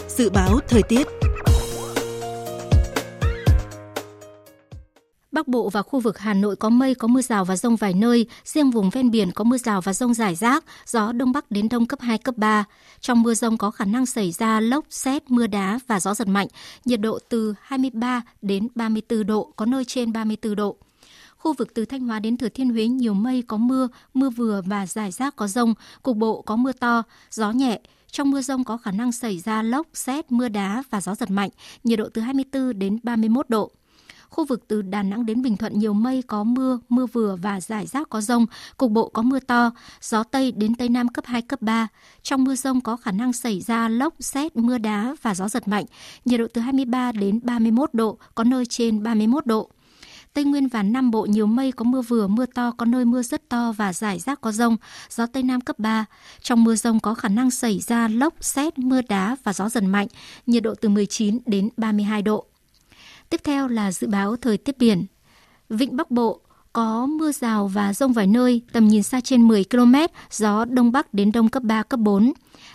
Dự báo thời tiết Bắc Bộ và khu vực Hà Nội có mây, có mưa rào và rông vài nơi, riêng vùng ven biển có mưa rào và rông rải rác, gió đông bắc đến đông cấp 2, cấp 3. Trong mưa rông có khả năng xảy ra lốc, xét, mưa đá và gió giật mạnh, nhiệt độ từ 23 đến 34 độ, có nơi trên 34 độ. Khu vực từ Thanh Hóa đến Thừa Thiên Huế nhiều mây có mưa, mưa vừa và rải rác có rông, cục bộ có mưa to, gió nhẹ, trong mưa rông có khả năng xảy ra lốc, xét, mưa đá và gió giật mạnh, nhiệt độ từ 24 đến 31 độ. Khu vực từ Đà Nẵng đến Bình Thuận nhiều mây có mưa, mưa vừa và rải rác có rông, cục bộ có mưa to, gió Tây đến Tây Nam cấp 2, cấp 3. Trong mưa rông có khả năng xảy ra lốc, xét, mưa đá và gió giật mạnh, nhiệt độ từ 23 đến 31 độ, có nơi trên 31 độ. Tây Nguyên và Nam Bộ nhiều mây có mưa vừa, mưa to, có nơi mưa rất to và rải rác có rông, gió Tây Nam cấp 3. Trong mưa rông có khả năng xảy ra lốc, xét, mưa đá và gió dần mạnh, nhiệt độ từ 19 đến 32 độ. Tiếp theo là dự báo thời tiết biển. Vịnh Bắc Bộ có mưa rào và rông vài nơi, tầm nhìn xa trên 10 km, gió Đông Bắc đến Đông cấp 3, cấp 4.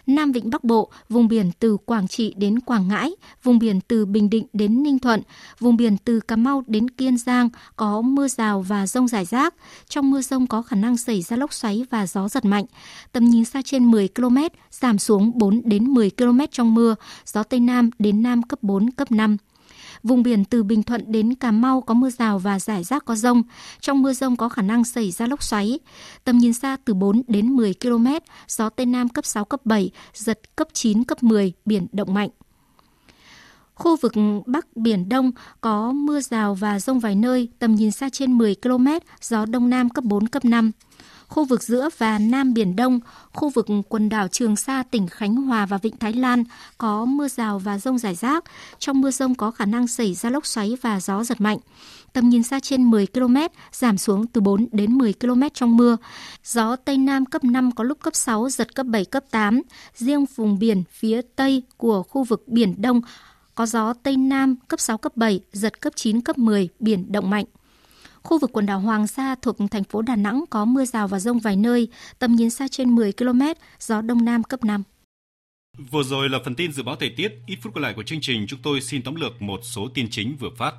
Nam Vịnh Bắc Bộ, vùng biển từ Quảng Trị đến Quảng Ngãi, vùng biển từ Bình Định đến Ninh Thuận, vùng biển từ Cà Mau đến Kiên Giang có mưa rào và rông rải rác. Trong mưa rông có khả năng xảy ra lốc xoáy và gió giật mạnh. Tầm nhìn xa trên 10 km, giảm xuống 4 đến 10 km trong mưa, gió Tây Nam đến Nam cấp 4, cấp 5. Vùng biển từ Bình Thuận đến Cà Mau có mưa rào và rải rác có rông. Trong mưa rông có khả năng xảy ra lốc xoáy. Tầm nhìn xa từ 4 đến 10 km, gió Tây Nam cấp 6, cấp 7, giật cấp 9, cấp 10, biển động mạnh. Khu vực Bắc Biển Đông có mưa rào và rông vài nơi, tầm nhìn xa trên 10 km, gió Đông Nam cấp 4, cấp 5 khu vực giữa và Nam Biển Đông, khu vực quần đảo Trường Sa, tỉnh Khánh Hòa và Vịnh Thái Lan có mưa rào và rông rải rác. Trong mưa rông có khả năng xảy ra lốc xoáy và gió giật mạnh. Tầm nhìn xa trên 10 km, giảm xuống từ 4 đến 10 km trong mưa. Gió Tây Nam cấp 5 có lúc cấp 6, giật cấp 7, cấp 8. Riêng vùng biển phía Tây của khu vực Biển Đông có gió Tây Nam cấp 6, cấp 7, giật cấp 9, cấp 10, biển động mạnh. Khu vực quần đảo Hoàng Sa thuộc thành phố Đà Nẵng có mưa rào và rông vài nơi, tầm nhìn xa trên 10 km, gió Đông Nam cấp 5. Vừa rồi là phần tin dự báo thời tiết, ít phút còn lại của chương trình chúng tôi xin tóm lược một số tin chính vừa phát.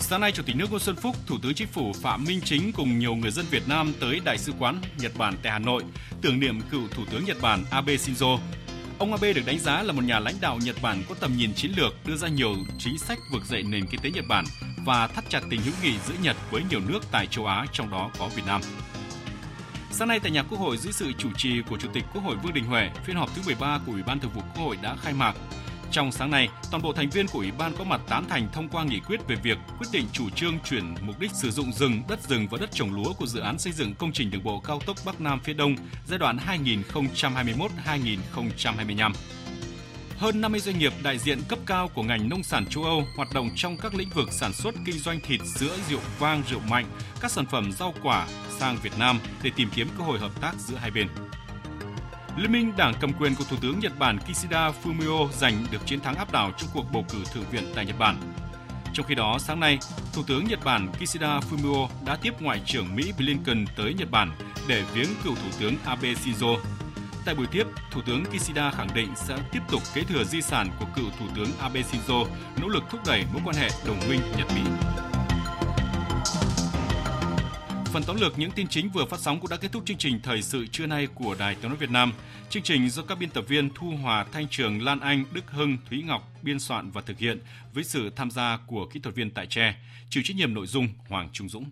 Sáng nay, Chủ tịch nước Nguyễn Xuân Phúc, Thủ tướng Chính phủ Phạm Minh Chính cùng nhiều người dân Việt Nam tới Đại sứ quán Nhật Bản tại Hà Nội tưởng niệm cựu Thủ tướng Nhật Bản Abe Shinzo Ông Abe được đánh giá là một nhà lãnh đạo Nhật Bản có tầm nhìn chiến lược, đưa ra nhiều chính sách vực dậy nền kinh tế Nhật Bản và thắt chặt tình hữu nghị giữa Nhật với nhiều nước tại châu Á, trong đó có Việt Nam. Sáng nay tại nhà Quốc hội dưới sự chủ trì của Chủ tịch Quốc hội Vương Đình Huệ, phiên họp thứ 13 của Ủy ban Thường vụ Quốc hội đã khai mạc. Trong sáng nay, toàn bộ thành viên của Ủy ban có mặt tán thành thông qua nghị quyết về việc quyết định chủ trương chuyển mục đích sử dụng rừng, đất rừng và đất trồng lúa của dự án xây dựng công trình đường bộ cao tốc Bắc Nam phía Đông giai đoạn 2021-2025. Hơn 50 doanh nghiệp đại diện cấp cao của ngành nông sản châu Âu hoạt động trong các lĩnh vực sản xuất kinh doanh thịt, sữa, rượu vang, rượu mạnh, các sản phẩm rau quả sang Việt Nam để tìm kiếm cơ hội hợp tác giữa hai bên. Liên minh đảng cầm quyền của Thủ tướng Nhật Bản Kishida Fumio giành được chiến thắng áp đảo trong cuộc bầu cử thượng viện tại Nhật Bản. Trong khi đó, sáng nay, Thủ tướng Nhật Bản Kishida Fumio đã tiếp Ngoại trưởng Mỹ Blinken tới Nhật Bản để viếng cựu Thủ tướng Abe Shinzo. Tại buổi tiếp, Thủ tướng Kishida khẳng định sẽ tiếp tục kế thừa di sản của cựu Thủ tướng Abe Shinzo, nỗ lực thúc đẩy mối quan hệ đồng minh Nhật-Mỹ. Phần tóm lược những tin chính vừa phát sóng cũng đã kết thúc chương trình thời sự trưa nay của Đài Tiếng nói Việt Nam. Chương trình do các biên tập viên Thu Hòa, Thanh Trường, Lan Anh, Đức Hưng, Thúy Ngọc biên soạn và thực hiện với sự tham gia của kỹ thuật viên tại Tre, chịu trách nhiệm nội dung Hoàng Trung Dũng.